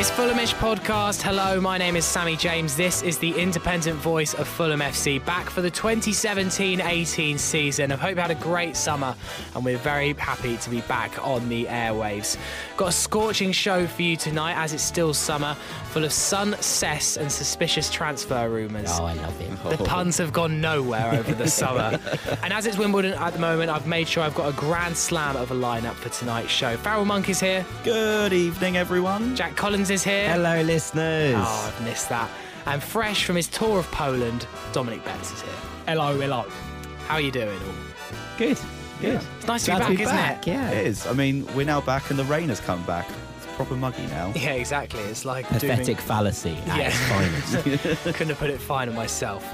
It's Fulhamish podcast. Hello, my name is Sammy James. This is the independent voice of Fulham FC, back for the 2017-18 season. I hope you had a great summer, and we're very happy to be back on the airwaves. Got a scorching show for you tonight, as it's still summer, full of sun, cess, and suspicious transfer rumours. Oh, I love it. The puns have gone nowhere over the summer. and as it's Wimbledon at the moment, I've made sure I've got a grand slam of a lineup for tonight's show. Farrell Monk is here. Good evening, everyone. Jack Collins is here. Hello, listeners. Oh, I've missed that. And fresh from his tour of Poland, Dominic Betts is here. Hello, hello. How are you doing? all? Good. Good. It's nice to Glad be back, be isn't back, it? Yeah. It is. I mean, we're now back and the rain has come back. It's proper muggy now. Yeah, exactly. It's like Pathetic dooming- fallacy at Yeah. its finest. Couldn't have put it finer myself.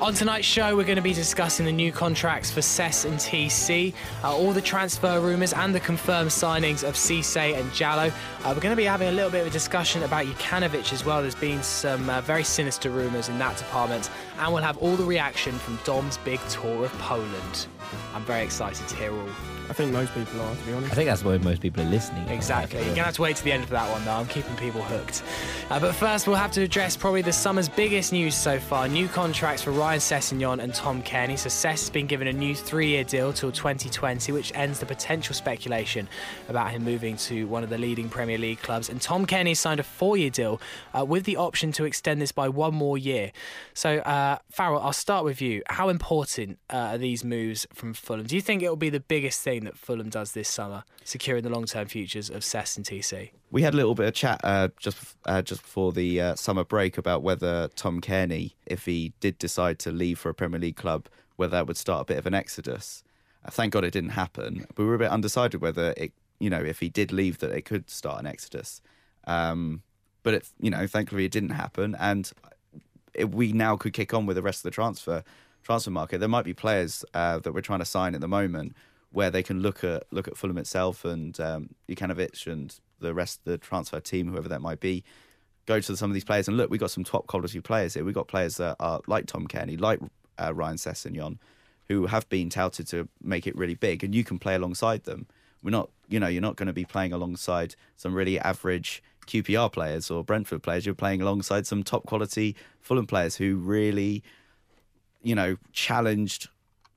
On tonight's show, we're going to be discussing the new contracts for Cess and TC, uh, all the transfer rumours and the confirmed signings of Cisse and Djalo. Uh, we're going to be having a little bit of a discussion about Jokanovic as well. There's been some uh, very sinister rumours in that department, and we'll have all the reaction from Dom's big tour of Poland. I'm very excited to hear all. I think most people are, to be honest. I think that's why most people are listening. Exactly. You're going to have to wait to the end of that one, though. I'm keeping people hooked. Uh, but first, we'll have to address probably the summer's biggest news so far new contracts for Ryan Sessegnon and Tom Cairney. So, Sess has been given a new three year deal till 2020, which ends the potential speculation about him moving to one of the leading Premier League clubs. And Tom Cairney signed a four year deal uh, with the option to extend this by one more year. So, uh, Farrell, I'll start with you. How important uh, are these moves from Fulham? Do you think it will be the biggest thing that Fulham does this summer, securing the long term futures of Sess and TC? We had a little bit of chat uh, just uh, just before the uh, summer break about whether Tom Cairney, if he did decide to leave for a Premier League club, whether that would start a bit of an exodus. Uh, thank God it didn't happen. But we were a bit undecided whether it, you know, if he did leave, that it could start an exodus. Um, but it, you know, thankfully it didn't happen, and it, we now could kick on with the rest of the transfer transfer market. There might be players uh, that we're trying to sign at the moment where they can look at look at Fulham itself and um, and the rest of the transfer team, whoever that might be, go to some of these players and look. we've got some top quality players here. We've got players that are like Tom Cairney, like uh, Ryan Sessegnon, who have been touted to make it really big, and you can play alongside them. We're not, you know, you're not going to be playing alongside some really average QPR players or Brentford players. You're playing alongside some top quality Fulham players who really, you know, challenged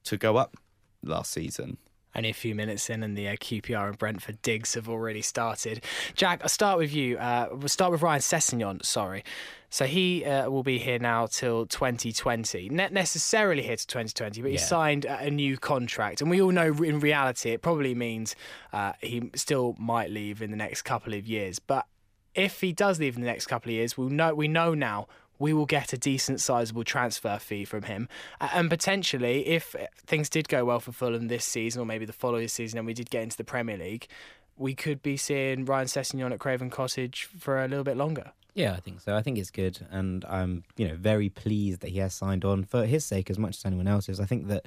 to go up last season. Only a few minutes in, and the uh, QPR and Brentford digs have already started. Jack, I'll start with you. Uh, we'll start with Ryan Sessegnon, sorry. So he uh, will be here now till 2020. Not necessarily here to 2020, but he Yeah. signed a a new contract. And we all know in reality it probably means uh, he still might leave in the next couple of years. But if he does leave in the next couple of years, we'll know, we know now we will get a decent sizable transfer fee from him. And potentially, if things did go well for Fulham this season or maybe the following season and we did get into the Premier League, we could be seeing Ryan Sessegnon at Craven Cottage for a little bit longer. Yeah, I think so. I think it's good, and I'm you know very pleased that he has signed on for his sake as much as anyone else's. I think that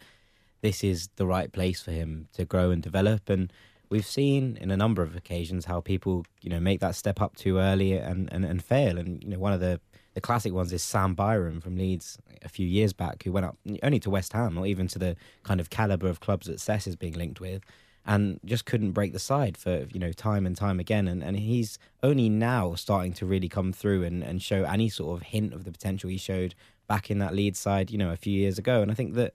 this is the right place for him to grow and develop, and we've seen in a number of occasions how people you know make that step up too early and and, and fail. And you know one of the the classic ones is Sam Byram from Leeds a few years back, who went up only to West Ham, not even to the kind of caliber of clubs that Cess is being linked with and just couldn't break the side for you know time and time again. And, and he's only now starting to really come through and, and show any sort of hint of the potential he showed back in that lead side you know a few years ago. And I think that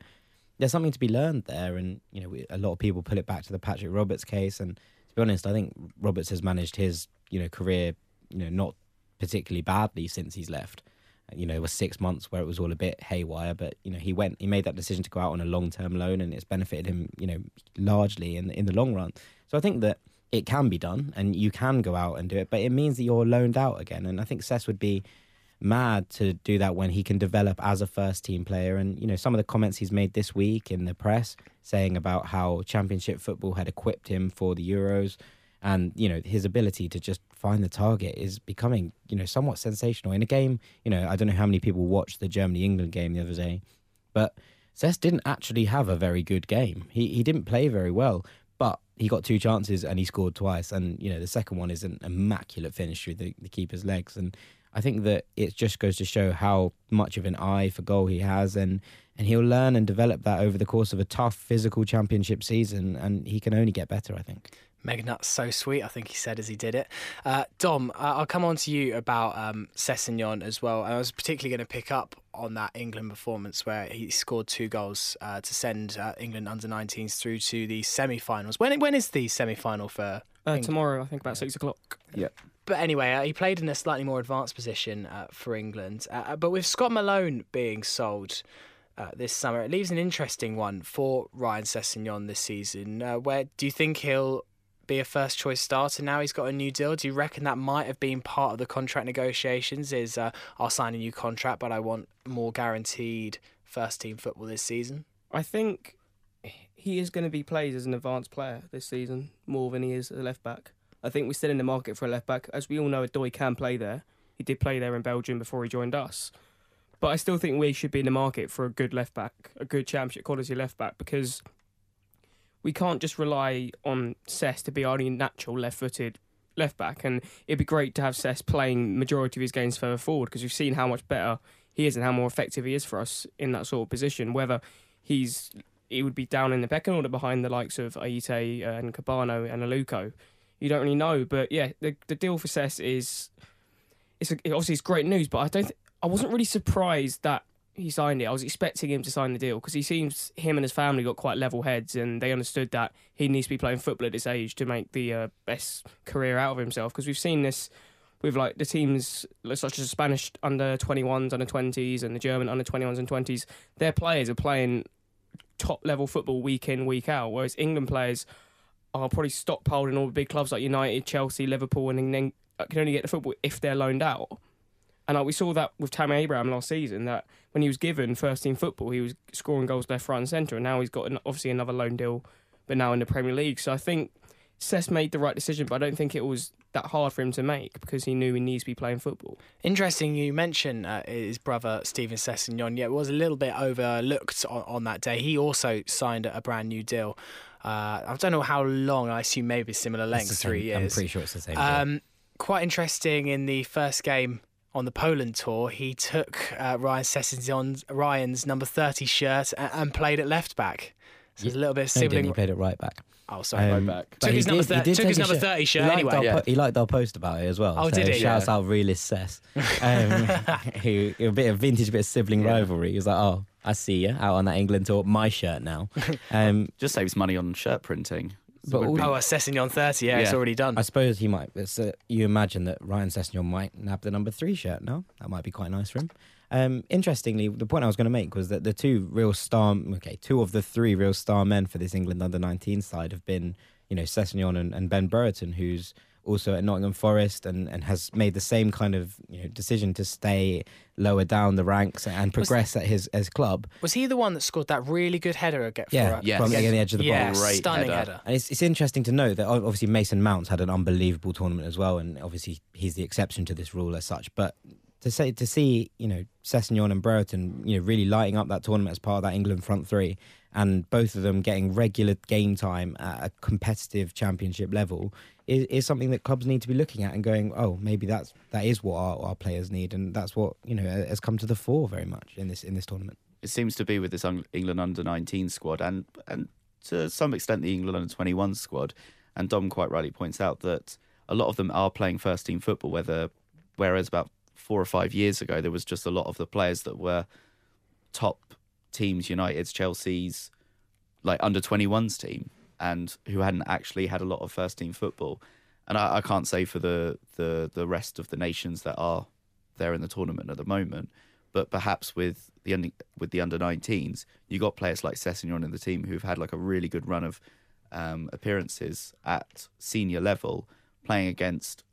there's something to be learned there. And you know a lot of people pull it back to the Patrick Roberts case. And to be honest I think Roberts has managed his you know career you know not particularly badly since he's left. You know, it was six months where it was all a bit haywire, but you know, he went, he made that decision to go out on a long-term loan, and it's benefited him, you know, largely in in the long run. So I think that it can be done, and you can go out and do it, but it means that you're loaned out again, and I think Cess would be mad to do that when he can develop as a first team player. And you know some of the comments he's made this week in the press saying about how Championship football had equipped him for the Euros, and you know his ability to just find the target is becoming you know somewhat sensational in a game. You know, I don't know how many people watched the Germany England game the other day, but Cess didn't actually have a very good game. He he didn't play very well, but he got two chances and he scored twice. And you know the second one is an immaculate finish through the, the keeper's legs. And I think that it just goes to show how much of an eye for goal he has, and and he'll learn and develop that over the course of a tough physical championship season. And he can only get better, I think. Megnut's so sweet, I think he said as he did it. Uh, Dom, uh, I'll come on to you about um, Sessegnon as well. I was particularly going to pick up on that England performance where he scored two goals uh, to send uh, England under 19s through to the semi finals. When, when is the semi final for? Uh, tomorrow, I think about six o'clock. Yeah. But anyway, uh, he played in a slightly more advanced position uh, for England. Uh, but with Scott Malone being sold uh, this summer, it leaves an interesting one for Ryan Sessegnon this season. Uh, where do you think he'll be a first choice starter now he's got a new deal? Do you reckon that might have been part of the contract negotiations? Is uh, I'll sign a new contract, but I want more guaranteed first team football this season? I think he is going to be played as an advanced player this season more than he is a left back. I think we're still in the market for a left back. As we all know, Odoi can play there. He did play there in Belgium before he joined us. But I still think we should be in the market for a good left back, a good championship quality left back, because we can't just rely on Cess to be our only natural left footed left back. And it'd be great to have Cess playing majority of his games further forward because we've seen how much better he is and how more effective he is for us in that sort of position. Whether he's he would be down in the pecking order behind the likes of Ayite and Kebano and Aluko. You don't really know, but yeah, the the deal for Cess is it's a, obviously it's great news, but I don't th- I wasn't really surprised that he signed it. I was expecting him to sign the deal because he seems him and his family got quite level heads, and they understood that he needs to be playing football at this age to make the uh, best career out of himself. Because we've seen this with like the teams such as the Spanish under 21s, under 20s, and the German under 21s and 20s. Their players are playing top level football week in week out, whereas England players are probably stockpiled in all the big clubs like United, Chelsea, Liverpool, and then can only get the football if they're loaned out. And like we saw that with Tammy Abraham last season, that when he was given first team football, he was scoring goals left, right, and centre. And now he's got an, obviously another loan deal, but now in the Premier League. So I think Cess made the right decision, but I don't think it was that hard for him to make because he knew he needs to be playing football. Interesting you mentioned uh, his brother Steven Sessegnon. Yeah, it was a little bit overlooked on, on that day. He also signed a brand new deal. Uh, I don't know how long. I assume maybe similar length, It's three years. I'm pretty sure it's the same. Um, quite interesting in the first game on the Poland tour, he took uh, Ryan Sessegnon's Ryan's number 30 shirt and, and played at left back. So there's a little bit of no, he sibling. He played it right back. oh, sorry. Um, back. Took he his number did- he thir- took his number shit- 30 shirt he anyway. Our, Yeah. he liked our post about it as well. Oh, so did he? Shouts Yeah. out realist Cess. Um, who, a bit of vintage, bit of sibling Yeah. rivalry. He was like, "Oh, I see you out on that England tour. My shirt now." Um, Just saves money on shirt printing. But all- Oh, a Sessegnon 30. Yeah, it's already done. I suppose he might. It's, uh, you imagine that Ryan Sessegnon might nab the number three shirt No, That might be quite nice for him. Um, interestingly, the point I was going to make was that the two real star, okay, two of the three real star men for this England under 19 side have been, you know, Sessegnon and, and Ben Brereton, who's also at Nottingham Forest and, and has made the same kind of you know decision to stay lower down the ranks and progress at his his club. Was he the one that scored that really good header against Yeah, for, Yes. from against the edge of the yeah, box. Great stunning header. header. And it's, it's interesting to know that obviously Mason Mounts had an unbelievable tournament as well, and obviously he's the exception to this rule as such. But to say to see you know Sessegnon and Brereton you know really lighting up that tournament as part of that England front three, and both of them getting regular game time at a competitive championship level is, is something that clubs need to be looking at and going, oh, maybe that's that is what our, our players need, and that's what you know has come to the fore very much in this in this tournament. it seems to be with this England under 19 squad and and to some extent the England under 21 squad. And Dom quite rightly points out that a lot of them are playing first team football, whether whereas about four or five years ago there was just a lot of the players that were top teams, United's, Chelsea's, like under 21s team, and who hadn't actually had a lot of first team football. And I, I can't say for the, the the rest of the nations that are there in the tournament at the moment, but perhaps with the under, with the under 19s, you got players like Sessegnon in the team who've had like a really good run of um, appearances at senior level, playing against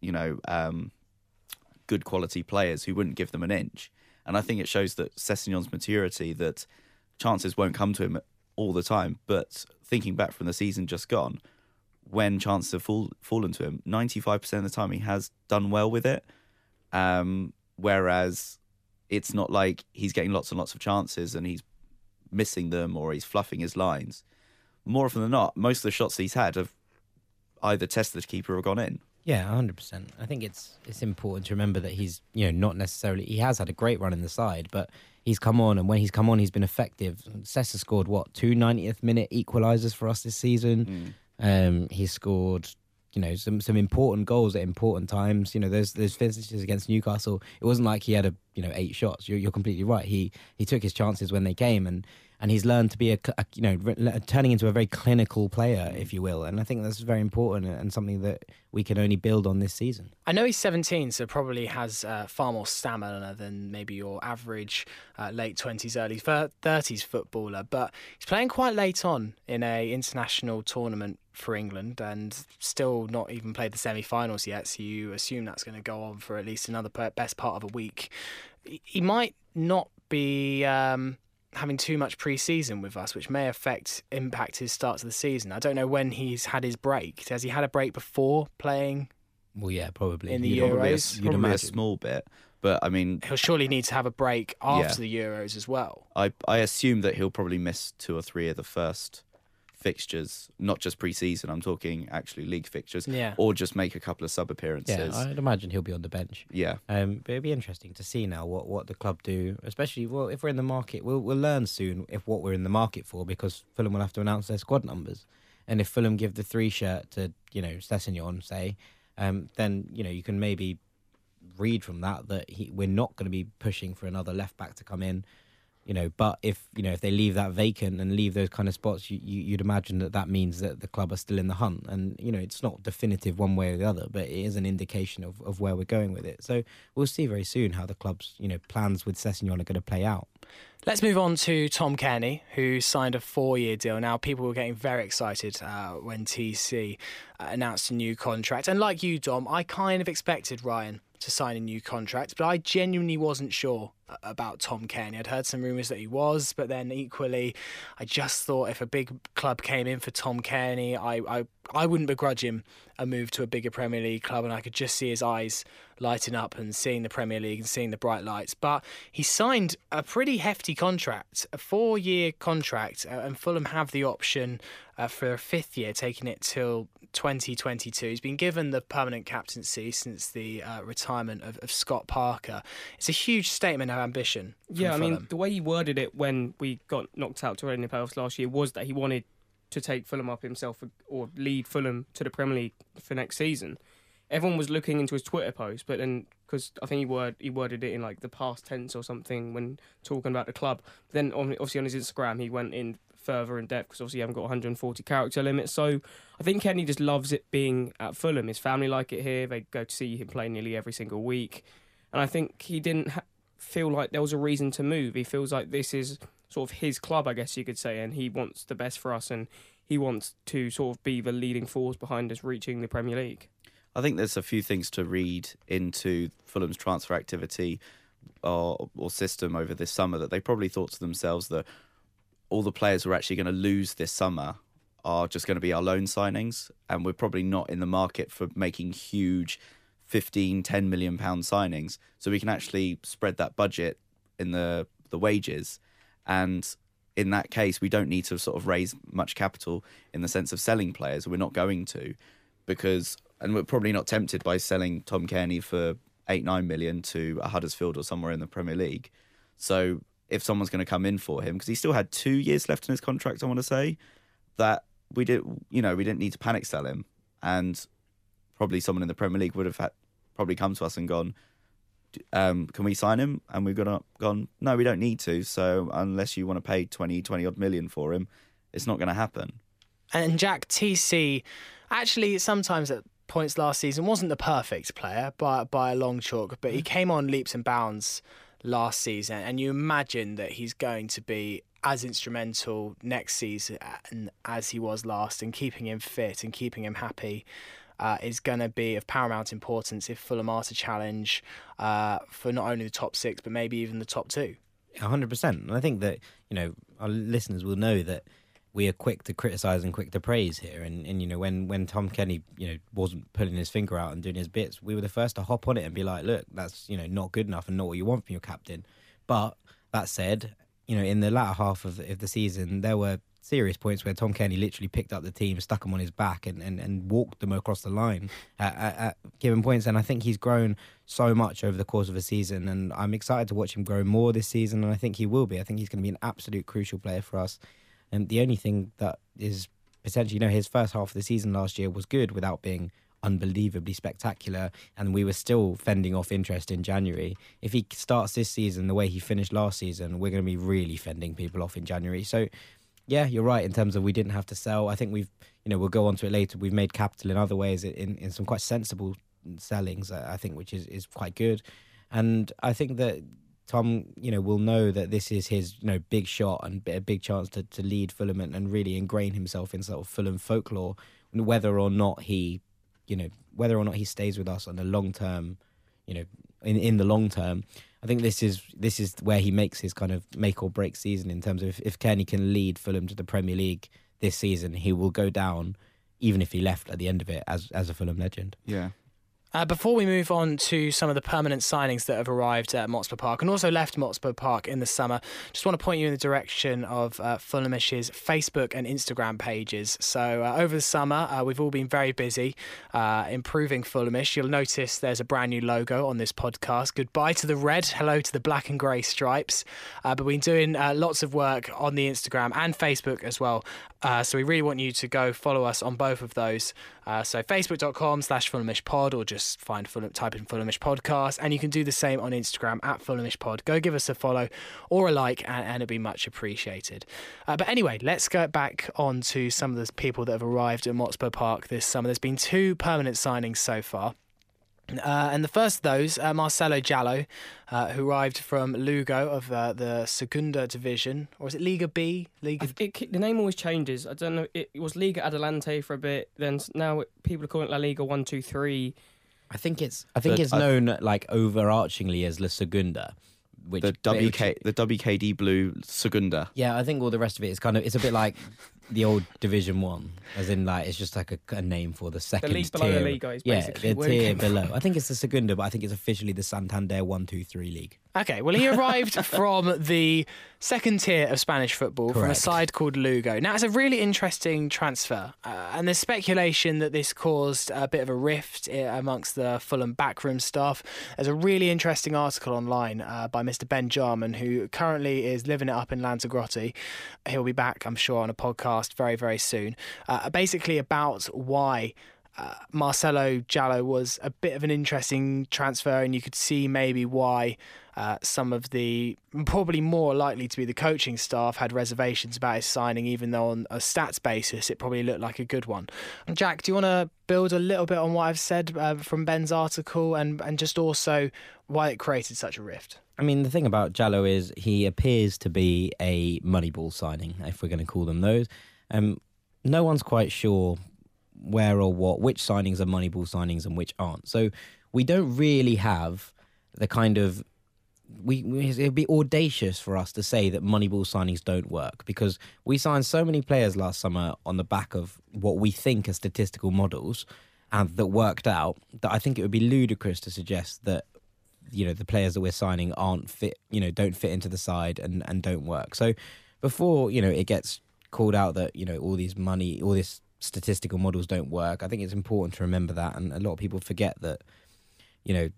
you know um, good quality players who wouldn't give them an inch. And I think it shows that Sessegnon's maturity that chances won't come to him all the time. But thinking back from the season just gone, when chances have fall, fallen to him, 95% of the time he has done well with it. Um, whereas it's not like he's getting lots and lots of chances and he's missing them or he's fluffing his lines. More often than not, most of the shots he's had have either tested the keeper or gone in. Yeah, hundred percent. I think it's it's important to remember that he's you know not necessarily he has had a great run in the side, but he's come on and when he's come on, he's been effective. Sessa scored what two 90th minute equalisers for us this season. Um, he scored you know some some important goals at important times. You know, there's there's finishes against Newcastle. It wasn't like he had a you know eight shots. You're, you're completely right. He he took his chances when they came and. And he's learned to be a, a you know re- turning into a very clinical player, if you will, and I think that's very important and something that we can only build on this season. I know he's 17, so probably has uh, far more stamina than maybe your average uh, late 20s, early 30s footballer. But he's playing quite late on in a international tournament for England, and still not even played the semi-finals yet. So you assume that's going to go on for at least another best part of a week. He might not be. Um, having too much pre-season with us, which may affect impact his start to the season. I don't know when he's had his break. Has he had a break before playing? Well, yeah, probably in the You'd probably a- Euros. You'd probably a small bit, but I mean, He'll surely need to have a break after Yeah. the Euros as well. I I assume that he'll probably miss two or three of the first fixtures, not just pre-season. I'm talking actually league fixtures, Yeah. or just make a couple of sub appearances. Yeah. I'd imagine he'll be on the bench. yeah. Um, but it'd be interesting to see now what, what the club do, especially well if we're in the market. We'll we'll learn soon if what we're in the market for because Fulham will have to announce their squad numbers, and if Fulham give the three shirt to you know Sessegnon say, um, then you know you can maybe read from that that he, we're not going to be pushing for another left back to come in. You know, but if you know if they leave that vacant and leave those kind of spots, you, you, you'd imagine that that means that the club are still in the hunt. And you know, it's not definitive one way or the other, but it is an indication of, of where we're going with it. So we'll see very soon how the club's you know plans with Sessegnon are going to play out. Let's move on to Tom Cairney, who signed a four-year deal. Now, people were getting very excited uh, when TC uh, announced a new contract, and like you, Dom, I kind of expected Ryan to sign a new contract, but I genuinely wasn't sure uh, about Tom Cairney. I'd heard some rumours that he was, but then equally, I just thought if a big club came in for Tom Cairney, I, I, I wouldn't begrudge him a move to a bigger Premier League club, and I could just see his eyes lighting up and seeing the Premier League and seeing the bright lights. But he signed a pretty hefty contract, a four year contract, uh, and Fulham have the option uh, for a fifth year, taking it till 2022. He's been given the permanent captaincy since the uh, retirement of, of Scott Parker. It's a huge statement of ambition. Yeah, I mean, the way he worded it when we got knocked out to Reading in the playoffs last year was that he wanted to take Fulham up himself or lead Fulham to the Premier League for next season. Everyone was looking into his Twitter post, but then because I think he word he worded it in like the past tense or something when talking about the club. Then on, obviously on his Instagram he went in further in depth because obviously you haven't got 140 character limit. So I think Kenny just loves it being at Fulham. His family like it here. They go to see him play nearly every single week, and I think he didn't ha- feel like there was a reason to move. He feels like this is sort of his club, I guess you could say, and he wants the best for us, and he wants to sort of be the leading force behind us reaching the Premier League. I think there's a few things to read into Fulham's transfer activity or, or system over this summer that they probably thought to themselves that all the players we're actually going to lose this summer are just going to be our loan signings, and we're probably not in the market for making huge 15, 10 million pound signings. So we can actually spread that budget in the the wages, and in that case, we don't need to sort of raise much capital in the sense of selling players. We're not going to because, and we're probably not tempted by selling Tom Cairney for eight, nine million to a Huddersfield or somewhere in the Premier League. So if someone's going to come in for him, because he still had two years left in his contract, I want to say that we did, you know, we didn't need to panic sell him, and probably someone in the Premier League would have had probably come to us and gone, um, can we sign him? And we've gone, gone, no, we don't need to. So unless you want to pay 20, 20 odd million for him, it's not going to happen. And Jack TC, actually, sometimes at points last season wasn't the perfect player by by a long chalk, but he came on leaps and bounds last season, and you imagine that he's going to be as instrumental next season as he was last, and keeping him fit and keeping him happy. Uh, is going to be of paramount importance if Fulham are to challenge uh, for not only the top six but maybe even the top two. hundred percent. And I think that you know our listeners will know that we are quick to criticize and quick to praise here. And, and you know, when, when Tom Kenny, you know, wasn't pulling his finger out and doing his bits, we were the first to hop on it and be like, look, that's, you know, not good enough and not what you want from your captain. But that said, you know, in the latter half of the, of the season, there were serious points where Tom Kenny literally picked up the team, stuck them on his back, and, and, and walked them across the line at, at, at given points. And I think he's grown so much over the course of a season, and I'm excited to watch him grow more this season. And I think he will be. I think he's going to be an absolute crucial player for us. And the only thing that is potentially, you know, his first half of the season last year was good without being unbelievably spectacular, and we were still fending off interest in January. If he starts this season the way he finished last season, we're going to be really fending people off in January. So, yeah, you're right in terms of we didn't have to sell. I think we've, you know, we'll go on to it later. We've made capital in other ways in, in some quite sensible sellings, I think, which is, is quite good. And I think that Tom, you know, will know that this is his, you know, big shot and a big chance to, to lead Fulham and, and really ingrain himself in sort of Fulham folklore, whether or not he you know whether or not he stays with us on the long term, you know, in in the long term. I think this is this is where he makes his kind of make or break season in terms of if, if Kenny can lead Fulham to the Premier League this season, he will go down, even if he left at the end of it as as a Fulham legend. Yeah, uh, before we move on to some of the permanent signings that have arrived at Motspur Park and also left Motspur Park in the summer, just want to point you in the direction of uh, Fulhamish's Facebook and Instagram pages. So uh, over the summer, uh, we've all been very busy uh, improving Fulhamish. You'll notice there's a brand new logo on this podcast. Goodbye to the red, hello to the black and grey stripes. Uh, but we've been doing lots of work on the Instagram and Facebook as well. so we really want you to go follow us on both of those. so facebook.com slash Fulhamish pod or just just find Fulham, type in Fulhamish podcast, and you can do the same on Instagram at Fulhamish pod. Go give us a follow or a like, and, and it'd be much appreciated. Uh, but anyway, let's go back on to some of the people that have arrived at Motspur Park this summer. There's been two permanent signings so far. Uh, and the first of those, uh, Marcelo Djalo, uh, who arrived from Lugo of uh, the Segunda Division, or is it Liga B? Liga. It, the name always changes. I don't know. It, it was Liga Adelante for a bit. Then now people are calling it La Liga One Two Three. I think it's I think it's known like overarchingly as La Segunda. Which, the WK the WKD Blue Segunda. Yeah, I think all the rest of it is kind of it's a bit like the old Division One, as in like it's just like a, a name for the second the league tier. below the league, guys. Yeah, the tier below. I think it's the Segunda, but I think it's officially the Santander One Two Three League. Okay, well, he arrived from the second tier of Spanish football Correct. from a side called Lugo. Now, it's a really interesting transfer, uh, and there's speculation that this caused a bit of a rift uh, amongst the Fulham backroom staff. There's a really interesting article online uh, by Mr. Ben Jarman, who currently is living it up in Lanzarote. He'll be back, I'm sure, on a podcast very, very soon. Uh, basically, about why Marcelo Djalo was a bit of an interesting transfer, and you could see maybe why uh, some of the probably more likely to be the coaching staff had reservations about his signing, even though on a stats basis it probably looked like a good one. Jack, do you want to build a little bit on what I've said uh, from Ben's article, and and just also why it created such a rift? I mean, the thing about Djalo is he appears to be a Moneyball signing, if we're going to call them those. Um, no one's quite sure where or what, which signings are Moneyball signings and which aren't. So we don't really have the kind of we, we, it'd be audacious for us to say that Moneyball signings don't work because we signed so many players last summer on the back of what we think are statistical models and that worked out that I think it would be ludicrous to suggest that you know the players that we're signing aren't fit you know don't fit into the side and and don't work so before you know it gets called out that you know all these money all these statistical models don't work. I think it's important to remember that, and a lot of people forget that. You know,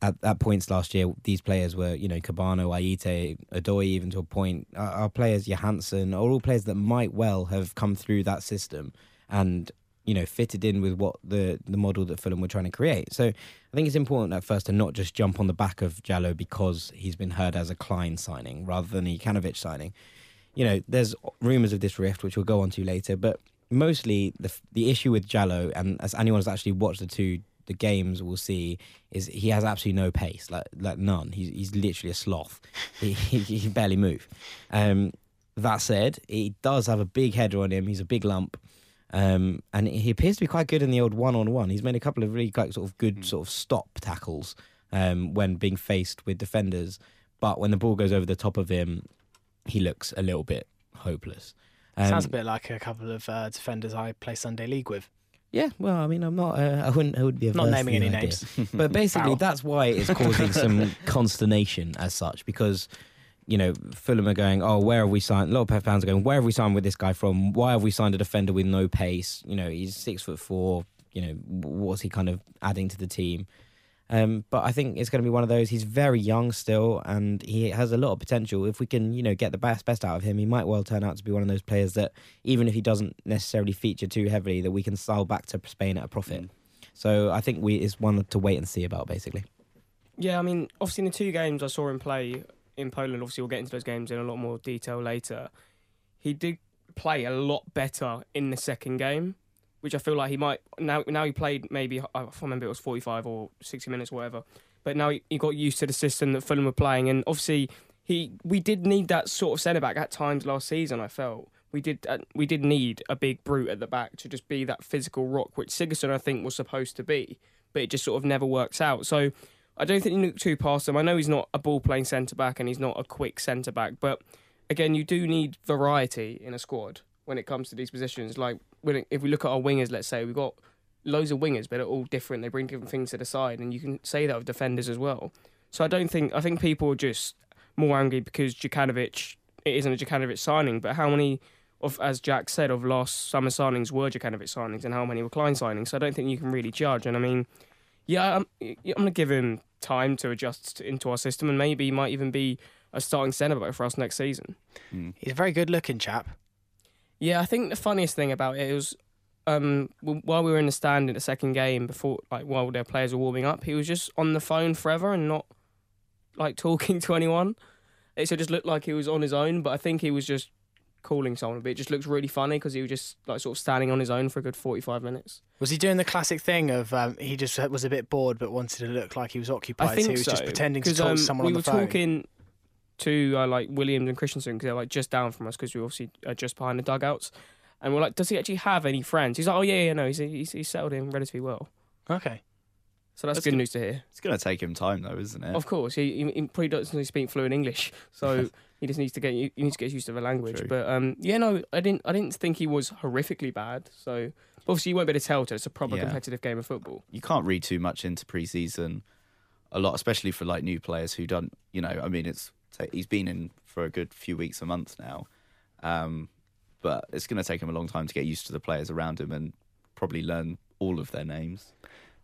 at, at points last year, these players were, you know, Kebano, Ayite, Odoi, even to a point. Our, our players, Johansen, are all players that might well have come through that system and, you know, fitted in with what the, the model that Fulham were trying to create. So I think it's important at first to not just jump on the back of Djalo because he's been heard as a Kline signing rather than a Jokanovic signing. You know, there's rumours of this rift, which we'll go on to later, but mostly the the issue with Djalo, and as anyone who's actually watched the two the games will see, is he has absolutely no pace, like like none. He's he's literally a sloth. he, he, he can barely move. Um, that said, he does have a big header on him. He's a big lump. Um, and he appears to be quite good in the old one-on-one. He's made a couple of really quite sort of good mm. sort of stop tackles um, when being faced with defenders. But when the ball goes over the top of him, he looks a little bit hopeless. Um, Sounds a bit like a couple of uh, defenders I play Sunday League with. Yeah, well, I mean, I'm not. Uh, I wouldn't. I would be Not naming any idea. names. But basically, that's why it's causing some consternation as such because. You know, Fulham are going, oh, where have we signed? A lot of Pep fans are going, where have we signed with this guy from? Why have we signed a defender with no pace? You know, he's six foot four. You know, what's he kind of adding to the team? Um, but I think it's going to be one of those. He's very young still, and he has a lot of potential. If we can, you know, get the best best out of him, he might well turn out to be one of those players that, even if he doesn't necessarily feature too heavily, that we can sell back to Spain at a profit. So I think we is one to wait and see about, basically. Yeah, I mean, obviously in the two games I saw him play in Poland, obviously we'll get into those games in a lot more detail later. He did play a lot better in the second game, which I feel like he might now. Now he played maybe I remember it was forty five or sixty minutes, or whatever. But now he, he got used to the system that Fulham were playing, and obviously he we did need that sort of centre back at times last season. I felt we did uh, we did need a big brute at the back to just be that physical rock, which Sigurdsson I think was supposed to be, but it just sort of never works out. So I don't think you look too past him. I know he's not a ball playing centre back and he's not a quick centre back, but again, you do need variety in a squad when it comes to these positions. Like when it, if we look at our wingers, let's say we've got loads of wingers, but they're all different. They bring different things to the side, and you can say that of defenders as well. So I don't think I think people are just more angry because Jokanovic it isn't a Jokanovic signing, but how many of as Jack said of last summer signings were Jokanovic signings and how many were Kline signings? So I don't think you can really judge. And I mean, yeah, I'm, I'm going to give him time to adjust into our system, and maybe he might even be a starting centre back for us next season. Hmm. He's a very good looking chap. Yeah, I think the funniest thing about it was um, while we were in the stand in the second game, before like while their players were warming up, he was just on the phone forever and not like talking to anyone. It so just looked like he was on his own, but I think he was just calling someone. But it just looks really funny because he was just like sort of standing on his own for a good forty-five minutes. Was he doing the classic thing of um, he just was a bit bored but wanted to look like he was occupied? I think so he was just pretending to talk um, to someone we on the were phone. talking to uh, like Williams and Christensen because they're like just down from us because we obviously are just behind the dugouts. And we're like, does he actually have any friends? He's like, oh yeah, yeah, no, he's he's, he's settled in relatively well. Okay. So that's, That's good news to hear. It's going to take him time, though, isn't it? Of course, he, he, he probably doesn't speak fluent English, so he just needs to get he needs to get used to the language. True. But um, yeah, no, I didn't I didn't think he was horrifically bad. So obviously you won't be able to tell. till It's a proper Yeah. competitive game of football. you can't read too much into preseason a lot, especially for like new players who don't, you know, I mean, it's he's been in for a good few weeks, a month now, um, but it's going to take him a long time to get used to the players around him and probably learn all of their names.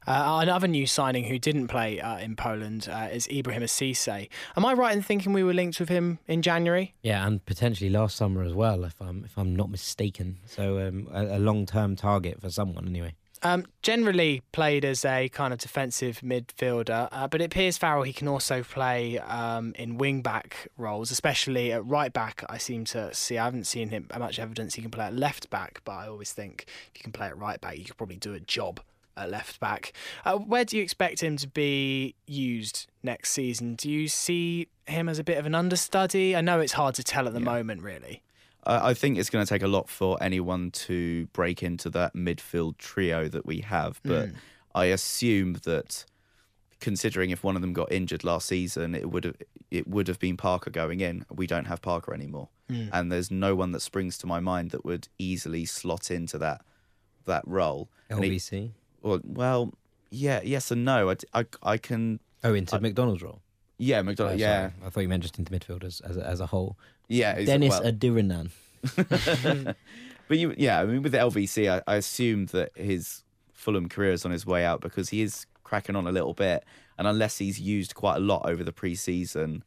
Uh, another new signing who didn't play uh, in Poland uh, is Ibrahima Cisse. Am I right in thinking we were linked with him in January? Yeah, and potentially last summer as well, if I'm if I'm not mistaken. So um, a, a long term target for someone anyway. Um, generally played as a kind of defensive midfielder, uh, but it appears Farrell he can also play um, in wing back roles, especially at right back. I seem to see. I haven't seen him much evidence he can play at left back, but I always think if you can play at right back, you could probably do a job at left back. Uh, where do you expect him to be used next season? Do you see him as a bit of an understudy? I know it's hard to tell at the Yeah. moment, really. I I think it's going to take a lot for anyone to break into that midfield trio that we have, but hmm. I assume that considering if one of them got injured last season, it would have it would have been Parker going in. We don't have Parker anymore, hmm. and there's no one that springs to my mind that would easily slot into that that role. And he- well, well, yeah, yes and no. I, I, I can, Oh, into McDonald's role. yeah, Oh, McDonald, yeah. I thought you meant just into midfield as as as a whole. Yeah. Dennis well- Adiranan. But you, yeah, I mean, with the LVC, I, I assume that his Fulham career is on his way out because he is cracking on a little bit, and unless he's used quite a lot over the pre-season,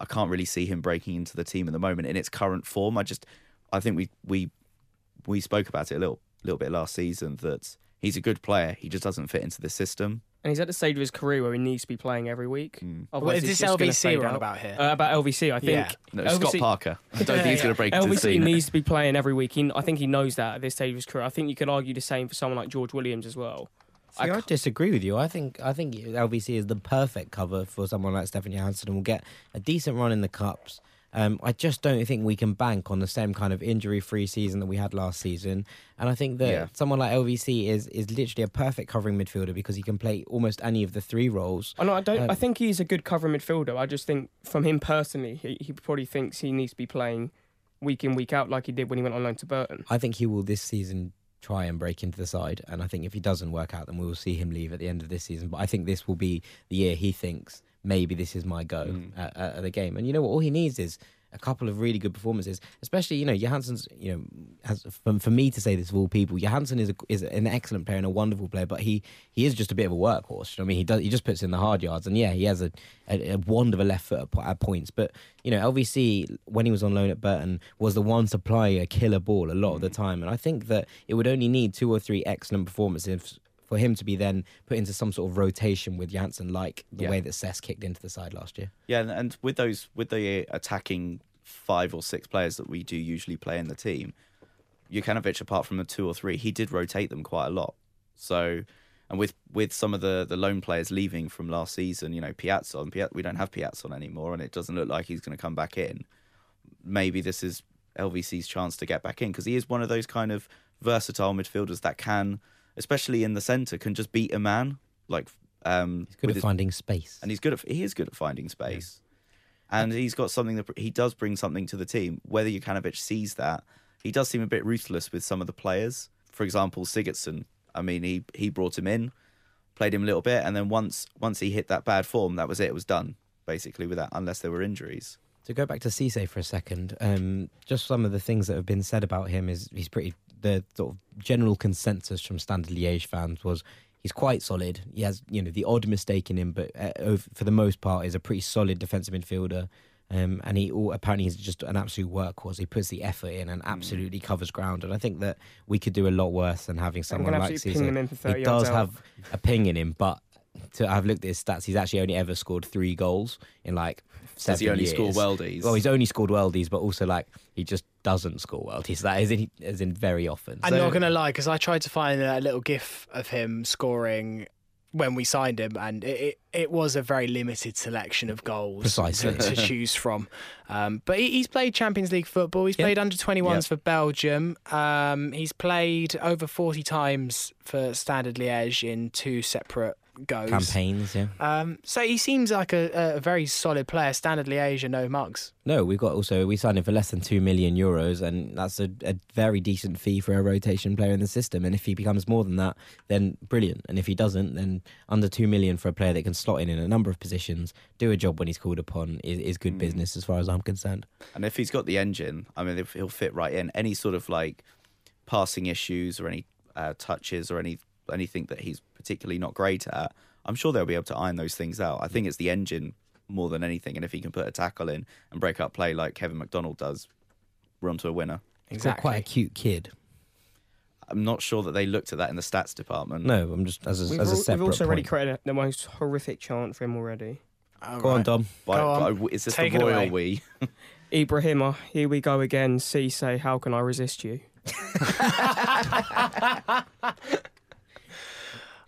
I can't really see him breaking into the team at the moment in its current form. I just, I think we we we spoke about it a little little bit last season that he's a good player. He just doesn't fit into the system. And he's at the stage of his career where he needs to be playing every week. Mm. Well, is this LVC fade we're on about here? Uh, about LVC, I think. Yeah. No, LVC Scott Parker. I don't think he's going to break into the LVC scene. needs to be playing every week. He, I think he knows that at this stage of his career. I think you could argue the same for someone like George Williams as well. See, I, disagree with you. I think I think LVC is the perfect cover for someone like Stefan Johansen and will get a decent run in the cups. Um, I just don't think we can bank on the same kind of injury-free season that we had last season. And I think that Yeah. someone like LVC is is literally a perfect covering midfielder because he can play almost any of the three roles. I know. I don't. Um, I think he's a good covering midfielder. I just think from him personally, he, he probably thinks he needs to be playing week in week out like he did when he went on loan to Burton. I think he will this season try and break into the side, and I think if he doesn't work out, then we will see him leave at the end of this season. But I think this will be the year he thinks maybe this is my go Mm. at, at the game. And you know what? All he needs is a couple of really good performances, especially you know Johansen's. You know, has, for, for me to say this of all people, Johansen is a, is an excellent player and a wonderful player, but he he is just a bit of a workhorse. You know I mean, he does he just puts in the hard yards, and yeah, he has a, a, a wand of a left foot at, at points. But you know, LVC when he was on loan at Burton was the one supplying a killer ball a lot of the time, and I think that it would only need two or three excellent performances for him to be then put into some sort of rotation with Janssen, like the Yeah. way that Cess kicked into the side last year. Yeah, and, and with those with the attacking five or six players that we do usually play in the team, Jokanovic, apart from the two or three, he did rotate them quite a lot. So, and with with some of the the lone players leaving from last season, you know, Piazon, and Piazon we don't have Piazon anymore, and it doesn't look like he's going to come back in. Maybe this is LVC's chance to get back in because he is one of those kind of versatile midfielders that can, especially in the centre, can just beat a man like. Um, He's good at his- finding space. and he's good at he is good at finding space, and he's got something that he does bring something to the team. Whether Jokanovic sees that, he does seem a bit ruthless with some of the players. For example, Sigurdsson. I mean, he he brought him in, played him a little bit, and then once once he hit that bad form, that was it. It was done basically with that, unless there were injuries. To go back to Cisse for a second, um, just some of the things that have been said about him is he's pretty. The sort of general consensus from Standard Liège fans was he's quite solid. He has you know the odd mistake in him, but uh, for the most part, is a pretty solid defensive midfielder. Um, and he all, apparently he's just an absolute workhorse. He puts the effort in and absolutely covers ground. And I think that we could do a lot worse than having someone like absolutely ping him in for Cisse. 30 He does out. have a ping in him, but to, I've looked at his stats. He's actually only ever scored three goals in like seven Does he only years. score weldies? Well, he's only scored weldies, but also like he just doesn't score weldies. That is in, as in very often. I'm So- not going to lie, because I tried to find a little gif of him scoring when we signed him, and it, it, it was a very limited selection of goals Precisely. to, to choose from. Um, but he, he's played Champions League football. He's Yeah. played under 21s Yeah. for Belgium. Um, he's played over 40 times for Standard Liège in two separate goes. campaigns. Yeah. Um, so he seems like a, a very solid player. Standard Liège are no mugs. No, we've got also we signed him for less than two million euros, and that's a, a very decent fee for a rotation player in the system. And if he becomes more than that, then brilliant. And if he doesn't, then under two million for a player that can slot in in a number of positions, do a job when he's called upon, is, is good business as far as I'm concerned. And if he's got the engine, I mean, if he'll fit right in. Any sort of like passing issues or any uh, touches or any anything that he's particularly not great at, I'm sure they'll be able to iron those things out. I think it's the engine more than anything. And if he can put a tackle in and break up play like Kevin McDonald does, we're onto a winner. He's got quite a cute kid. I'm not sure that they looked at that in the stats department. No, I'm just as a, We've, as a separate we've also already created the most horrific chant for him already. Go on, Dom. By, Go on. by- is this Take the it royal we? Ibrahima, here we go again. C say, how can I resist you?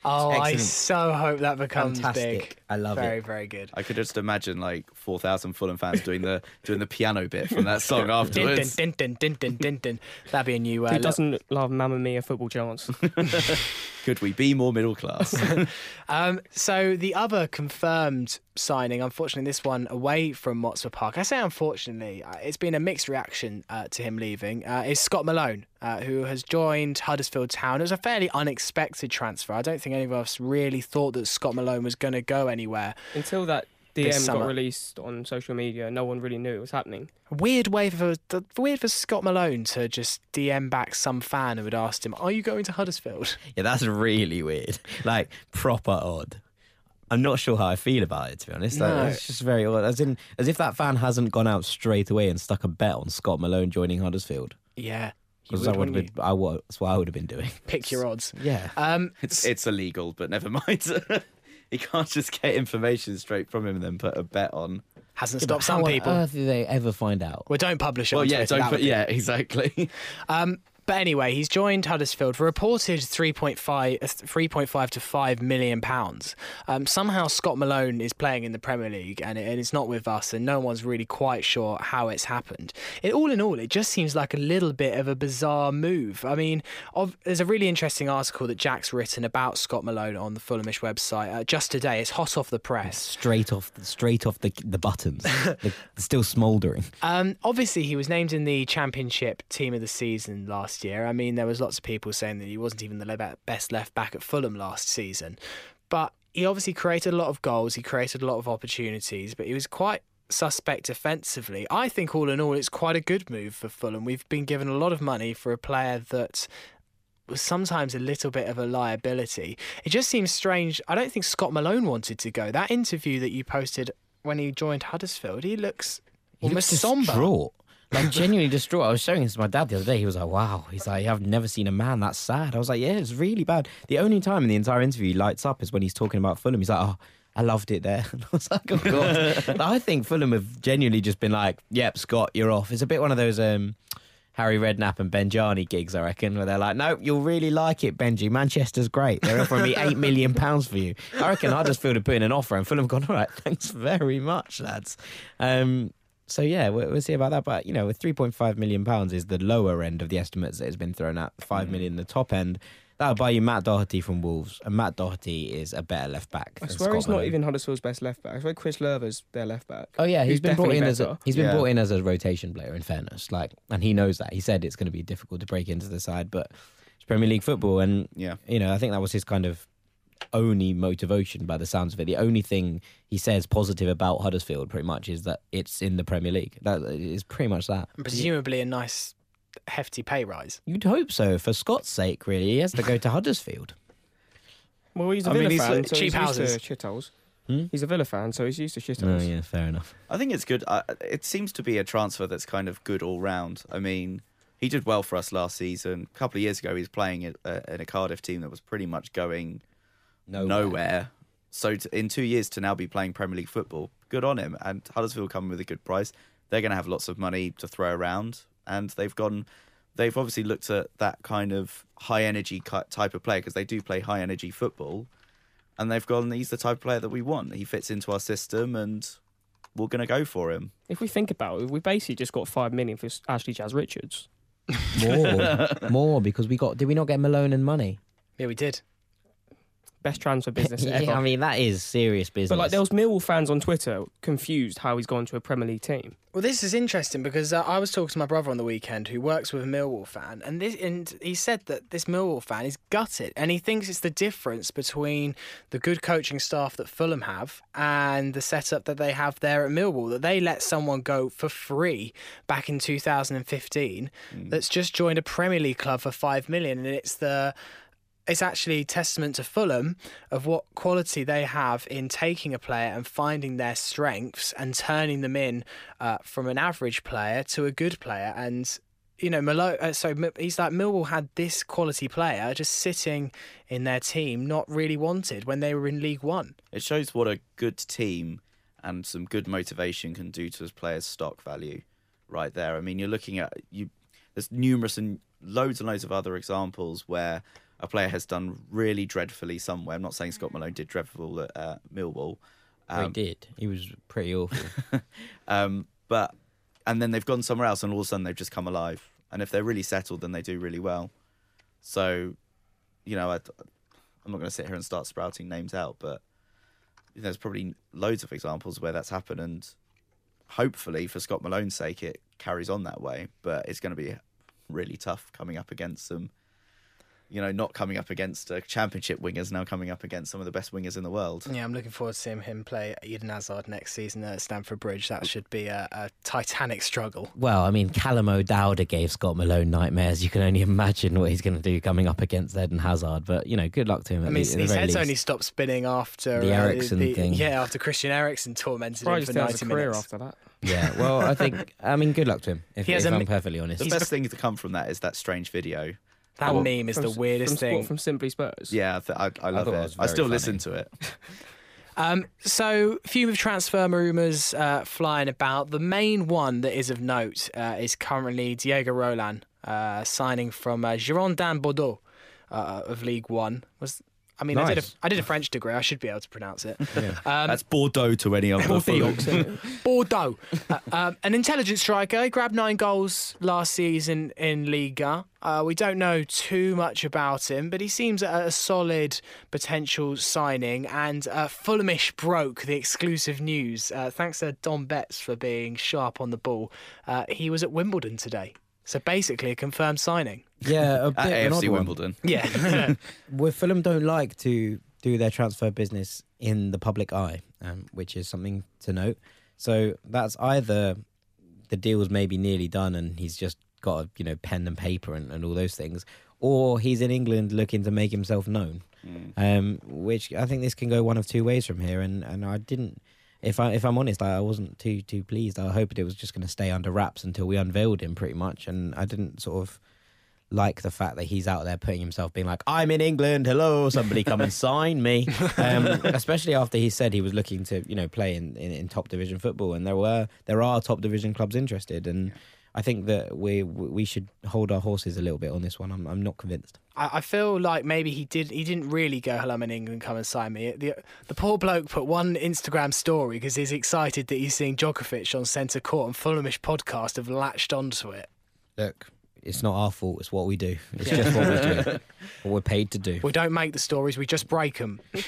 Oh, I so hope that becomes Fantastic. big. I love very, it. very very good. I could just imagine like 4,000 Fulham fans doing the doing the piano bit from that song afterwards. din, din, din, din, din, din. That'd be a new. Uh, Who doesn't love Mamma Mia football chants? Could we be more middle class? Um, so the other confirmed signing, unfortunately, this one away from Motspur Park. I say unfortunately, uh, it's been a mixed reaction uh, to him leaving. Uh, is Scott Malone, uh, who has joined Huddersfield Town. It was a fairly unexpected transfer. I don't think any of us really thought that Scott Malone was going to go anywhere. Until that DM got released on social media, no one really knew it was happening. Weird way for weird for Scott Malone to just DM back some fan who had asked him, "Are you going to Huddersfield?" Yeah, that's really weird. Like proper odd. I'm not sure how I feel about it to be honest. No. It's just very odd. As in, as if that fan hasn't gone out straight away and stuck a bet on Scott Malone joining Huddersfield. Yeah, you Because would, that would wouldn't have been, I, wa- that's what I would have been doing. pick your odds. Yeah. Um, It's it's illegal, but never mind. you can't just get information straight from him and then put a bet on. hasn't Yeah, but stopped some how people. on earth did they ever find out? Well, don't publish it. Well, on yeah, Twitter, don't that put. would be- Yeah, exactly. Um, But anyway, he's joined Huddersfield for a reported 3.5, uh, 3.5 to 5 million pounds. Um, somehow Scott Malone is playing in the Premier League and, it, and it's not with us, and no one's really quite sure how it's happened. It, all in all, it just seems like a little bit of a bizarre move. I mean, of, there's a really interesting article that Jack's written about Scott Malone on the Fulhamish website uh, just today. It's hot off the press. Straight off, straight off the the buttons. They're still smouldering. Um, obviously, he was named in the Championship Team of the Season last year. I mean, there was lots of people saying that he wasn't even the best left back at Fulham last season, but he obviously created a lot of goals. He created a lot of opportunities, but he was quite suspect offensively. I think all in all, it's quite a good move for Fulham. We've been given a lot of money for a player that was sometimes a little bit of a liability. It just seems strange. I don't think Scott Malone wanted to go. That interview that you posted when he joined Huddersfield, he looks He almost looks somber. distraught. Like genuinely distraught. I was showing this to my dad the other day. He was like, "Wow." He's like, "I've never seen a man that sad." I was like, "Yeah, it's really bad." The only time in the entire interview he lights up is when he's talking about Fulham. He's like, "Oh, I loved it there." And I was like, "Oh god." I think Fulham have genuinely just been like, "Yep, Scott, you're off." It's a bit one of those um, Harry Redknapp and Benjani gigs, I reckon, where they're like, "No, you'll really like it, Benji. Manchester's great. They're offering me eight million pounds for you." I reckon Huddersfield have put in an offer, and Fulham gone, "All right, thanks very much, lads." Um, so yeah, we'll, we'll see about that. But you know, with 3.5 million pounds is the lower end of the estimates that has been thrown out. Five mm. million, the top end. That'll buy you Matt Doherty from Wolves, and Matt Doherty is a better left back. I swear Scott he's not even Huddersfield's best left back. I swear Chris Löwe's their left back. Oh yeah, he's Who's been brought in definitely as a better. he's been Yeah. brought in as a rotation player. In fairness, like, and he knows that. He said it's going to be difficult to break into the side, but it's Premier League football, and Yeah. you know, I think that was his kind of only motivation by the sounds of it. The only thing he says positive about Huddersfield, pretty much, is that it's in the Premier League. That is pretty much that. Presumably a nice hefty pay rise. You'd hope so, for Scott's sake. Really, he has to go to Huddersfield. Well, he's a I mean, Villa he's fan, like so cheap he's houses. used to shitholes. Hmm? He's a Villa fan, so he's used to shitholes. Oh yeah, fair enough. I think it's good. I it seems to be a transfer that's kind of good all round. I mean, he did well for us last season. A couple of years ago, he was playing in a, uh, in a Cardiff team that was pretty much going nowhere. So to, in two years to now be playing Premier League football, good on him. And Huddersfield come with a good price. They're going to have lots of money to throw around, and they've gone. They've obviously looked at that kind of high energy type of player because they do play high energy football, and they've gone. He's the type of player that we want. He fits into our system, and we're going to go for him. If we think about it, we basically just got five million for Ashley Jazz Richards. More, more because we got. Did we not get Malone and money? Yeah, we did. Best transfer business yeah, ever. I mean that is serious business. but like there was Millwall fans on Twitter confused how he's gone to a Premier League team. Well, this is interesting because uh, I was talking to my brother on the weekend who works with a Millwall fan, and this, and he said that this Millwall fan is gutted, and he thinks it's the difference between the good coaching staff that Fulham have and the setup that they have there at Millwall. That they let someone go for free back in 2015, that's just joined a Premier League club for five million, and it's the it's actually testament to Fulham of what quality they have in taking a player and finding their strengths and turning them in uh, from an average player to a good player. And you know, Malo, uh, so he's like Millwall had this quality player just sitting in their team, not really wanted when they were in League One. It shows what a good team and some good motivation can do to a player's stock value, right there. I mean, you're looking at you. There's numerous and loads and loads of other examples where a player has done really dreadfully somewhere. I'm not saying Scott Malone did dreadful at uh, Millwall, Oh, he um, did. He was pretty awful. um, but and then they've gone somewhere else, and all of a sudden they've just come alive. And if they're really settled, then they do really well. So, you know, I, I'm not going to sit here and start sprouting names out, but there's probably loads of examples where that's happened, and hopefully, for Scott Malone's sake, it carries on that way. But it's going to be really tough coming up against some. You know, not coming up against uh, championship wingers, now coming up against some of the best wingers in the world. Yeah, I'm looking forward to seeing him play Eden Hazard next season at Stamford Bridge. That should be a, a titanic struggle. well, I mean, Callum O'Dowda gave Scott Malone nightmares. You can only imagine what he's going to do coming up against Eden Hazard. But you know, good luck to him. I mean, the- at the his head's least. only stopped spinning after The Eriksen thing. Yeah, after Christian Eriksen tormented him Surprised for he has 90 a career minutes. after that. Yeah, well, I think. I mean, good luck to him. If, He has if a I'm perfectly honest. The best thing to come from that is that strange video. That Oh, meme is From the weirdest from, thing. What, from Simply Spurs. Yeah, I, th- I, I love thought it it. I still funny. listen to it. Um, so, a few of transfer rumours uh, flying about. The main one that is of note uh, is currently Diego Rolán uh, signing from uh, Girondin Bordeaux uh, of League One. Was I mean, I did a did a French degree. I should be able to pronounce it. Yeah. Um, That's Bordeaux to any other Bordeaux. Bordeaux, uh, um, an intelligent striker. He grabbed nine goals last season in Liga. Uh, we don't know too much about him, but he seems a, a solid potential signing. And uh, Fulhamish broke the exclusive news. Uh, thanks to Dom Betts for being sharp on the ball. Uh, he was at Wimbledon today. So basically, a confirmed signing. Yeah, a bit At of an odd one. Wimbledon. Yeah. Well, Fulham don't like to do their transfer business in the public eye, um, which is something to note. So that's either the deal's maybe nearly done and he's just got a you know pen and paper and, and all those things, or he's in England looking to make himself known. Um, which I think this can go one of two ways from here, and, and I didn't. If I if I'm honest, I, wasn't too too pleased. I hoped it was just going to stay under wraps until we unveiled him, pretty much, and I didn't sort of like the fact that he's out there putting himself being like, I'm in England, hello, somebody come and sign me. Um, especially after he said he was looking to, you know, play in, in, in top division football and there were there are top division clubs interested and I think that we we should hold our horses a little bit on this one. I'm I'm not convinced. I, I feel like maybe he did. He didn't really go, "Hello, I'm in England. Come and sign me." The the poor bloke put one Instagram story because he's excited that he's seeing Djokovic on centre court, and Fulhamish podcast have latched onto it. Look, it's not our fault, it's what we do. It's Yeah. just what we do. what we're paid to do. We don't make the stories; we just break them.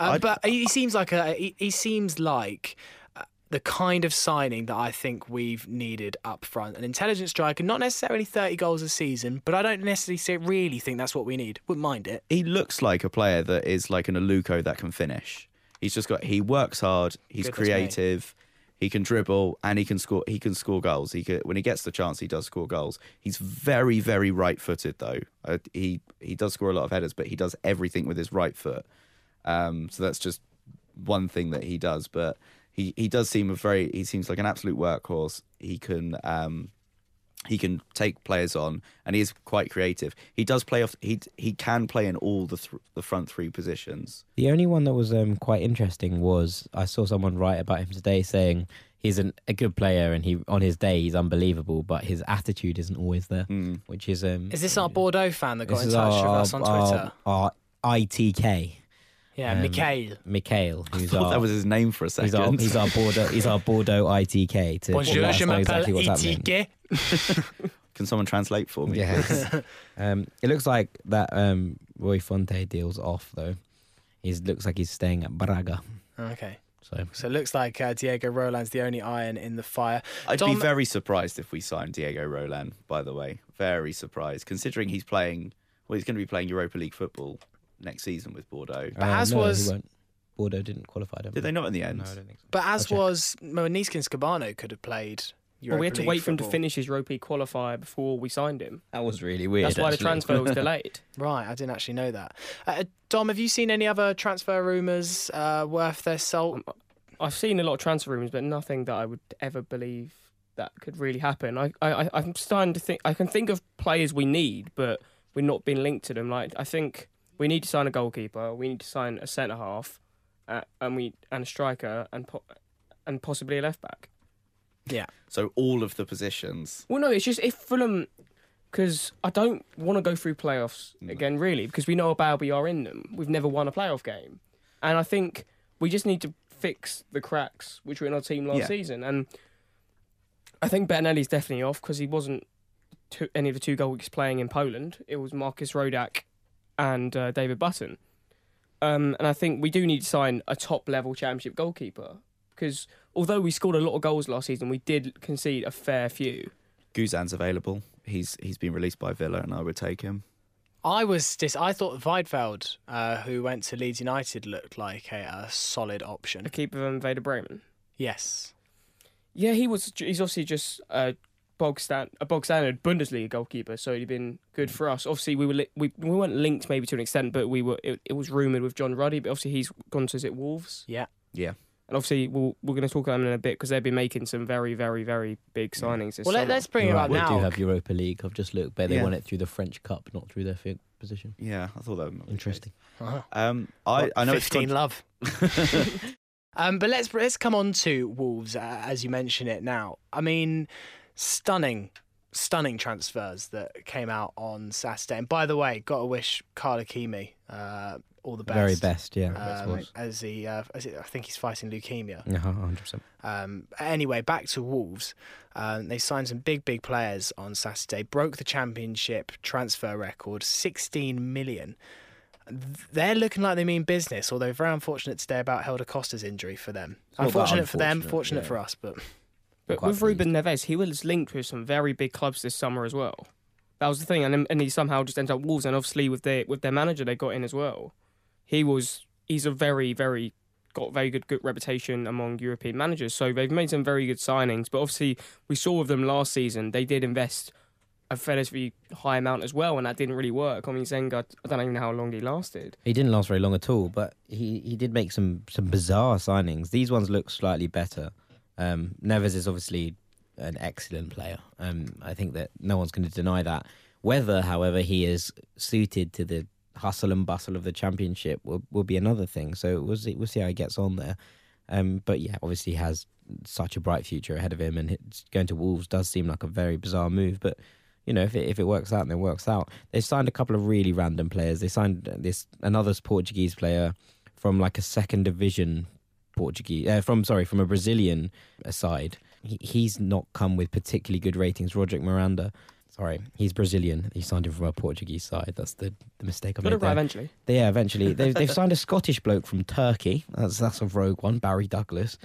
Uh, but he seems like a. He, he seems like. The kind of signing that I think we've needed up front. An intelligent striker, not necessarily 30 goals a season, but I don't necessarily say- really think that's what we need. Wouldn't mind it. He looks like a player that is like an Aluko that can finish. He's just got. He works hard. He's Goodness me. creative. He can dribble and he can score. He can score goals. He can, when he gets the chance, he does score goals. He's very, very right-footed though. Uh, he he does score a lot of headers, but he does everything with his right foot. Um, so that's just one thing that he does. But he, he does seem a very. He seems like an absolute workhorse. He can um, he can take players on, and he is quite creative. He does play off. He he can play in all the th- the front three positions. The only one that was um, quite interesting was I saw someone write about him today saying he's an, a good player and he on his day he's unbelievable, but his attitude isn't always there, Mm. which is um. Is this our Bordeaux fan that got in touch our, with us on Twitter? Our, our ITK, yeah, um, Mikhail. Mikhail, I who's thought our that was his name for a he's second. our he's our Bordeaux he's our Bordeaux ITK to Bonjour, let us je know m'appelle exactly what's happening. Itique. Can someone translate for me? Yes. um, it looks like that um, Rui Fonte deal's off though. He looks like he's staying at Braga. Okay. So So it looks like uh, Diego Rolán's the only iron in the fire. I'd Dom- be very surprised if we signed Diego Rolán. By the way, very surprised considering he's playing. Well, he's going to be playing Europa League football next season with Bordeaux. But as Uh, no, was- won't. Bordeaux didn't qualify. Don't Did they not in the end? No, I don't think so. But as I'll check. was Neeskens Kebano could have played. Well, we had to Europa wait League for him to football. finish his Europa qualifier before we signed him. That was really weird. That's why the actually. transfer was delayed. Right, I didn't actually know that. Uh, Dom, have you seen any other transfer rumours uh, worth their salt? I've seen a lot of transfer rumours, but nothing that I would ever believe that could really happen. I, I, I- I'm starting to think I can think of players we need, but we're not being linked to them. Like I think we need to sign a goalkeeper, we need to sign a centre half, uh, and we and a striker, and po- and possibly a left back. Yeah. So all of the positions. Well, no, it's just if Fulham, because I don't want to go through playoffs again, really, because we know how bad we are in them. We've never won a playoff game, and I think we just need to fix the cracks which were in our team last Yeah. season. And I think Bettinelli's definitely off because he wasn't two, any of the two goalies playing in Poland. It was Marcus Rodak and uh, David Button. Um, and I think we do need to sign a top level championship goalkeeper because although we scored a lot of goals last season, we did concede a fair few. Guzan's available. He's he's been released by Villa, and I would take him. I was dis- I thought Wiedwald, uh, who went to Leeds United, looked like a, a solid A option. keeper from Werder Bremen. Yes. Yeah, he was. He's obviously just a bog stand, a bog standard Bundesliga goalkeeper, so he'd been good for us. Obviously, we were li- we we weren't linked maybe to an extent, but we were. It, it was rumored with John Ruddy, but obviously he's gone to is it Wolves, Yeah. Yeah. and obviously we'll, we're going to talk about them in a bit because they've been making some very very very big signings this Well, let, summer. let's bring it You're up now. We do have Europa League. I've just looked, but they Yeah. won it through the French Cup, not through their field position. Yeah, I thought that would be Interesting. Uh-huh. Um, I What, I know it's 15 con- love. um, but let's let's come on to Wolves uh, as you mention it now. I mean, stunning stunning transfers that came out on Saturday. And by the way, got to wish Carl Ikeme uh, all the best. Very best, yeah. Um, as he, uh, as he, I think he's fighting leukemia. Yeah, 100%. Um, anyway, back to Wolves. Um, they signed some big, big players on Saturday. Broke the championship transfer record, 16 million. They're looking like they mean business, although very unfortunate today about Helder Costa's injury for them. that Unfortunate for them, fortunate yeah. for us. But But with Ruben Neves, he was linked with some very big clubs this summer as well. That was the thing, and and he somehow just ends up Wolves, and obviously with their with their manager they got in as well. He was he's a very very got very good good reputation among European managers, so they've made some very good signings. But obviously we saw with them last season they did invest a fairly high amount as well, and that didn't really work. I mean, Zenga, I don't even know how long he lasted. He didn't last very long at all, but he, he did make some, some bizarre signings. These ones look slightly better. Um, Neves is obviously an excellent player. Um, I think that no one's going to deny that. Whether, however, he is suited to the hustle and bustle of the championship will, will be another thing. So we'll see, we'll see how he gets on there. Um, but yeah, obviously he has such a bright future ahead of him, and going to Wolves does seem like a very bizarre move. But you know, if it if it works out, then it works out. They signed a couple of really random players. They signed this another Portuguese player from like a second division Portuguese, uh, from sorry, from a Brazilian side. He, he's not come with particularly good ratings. Roderick Miranda. Sorry, he's Brazilian. He signed him from a Portuguese side. That's the, the mistake I Got made it right eventually. Yeah, eventually. They've, they've signed a Scottish bloke from Turkey. That's that's a rogue one, Barry Douglas.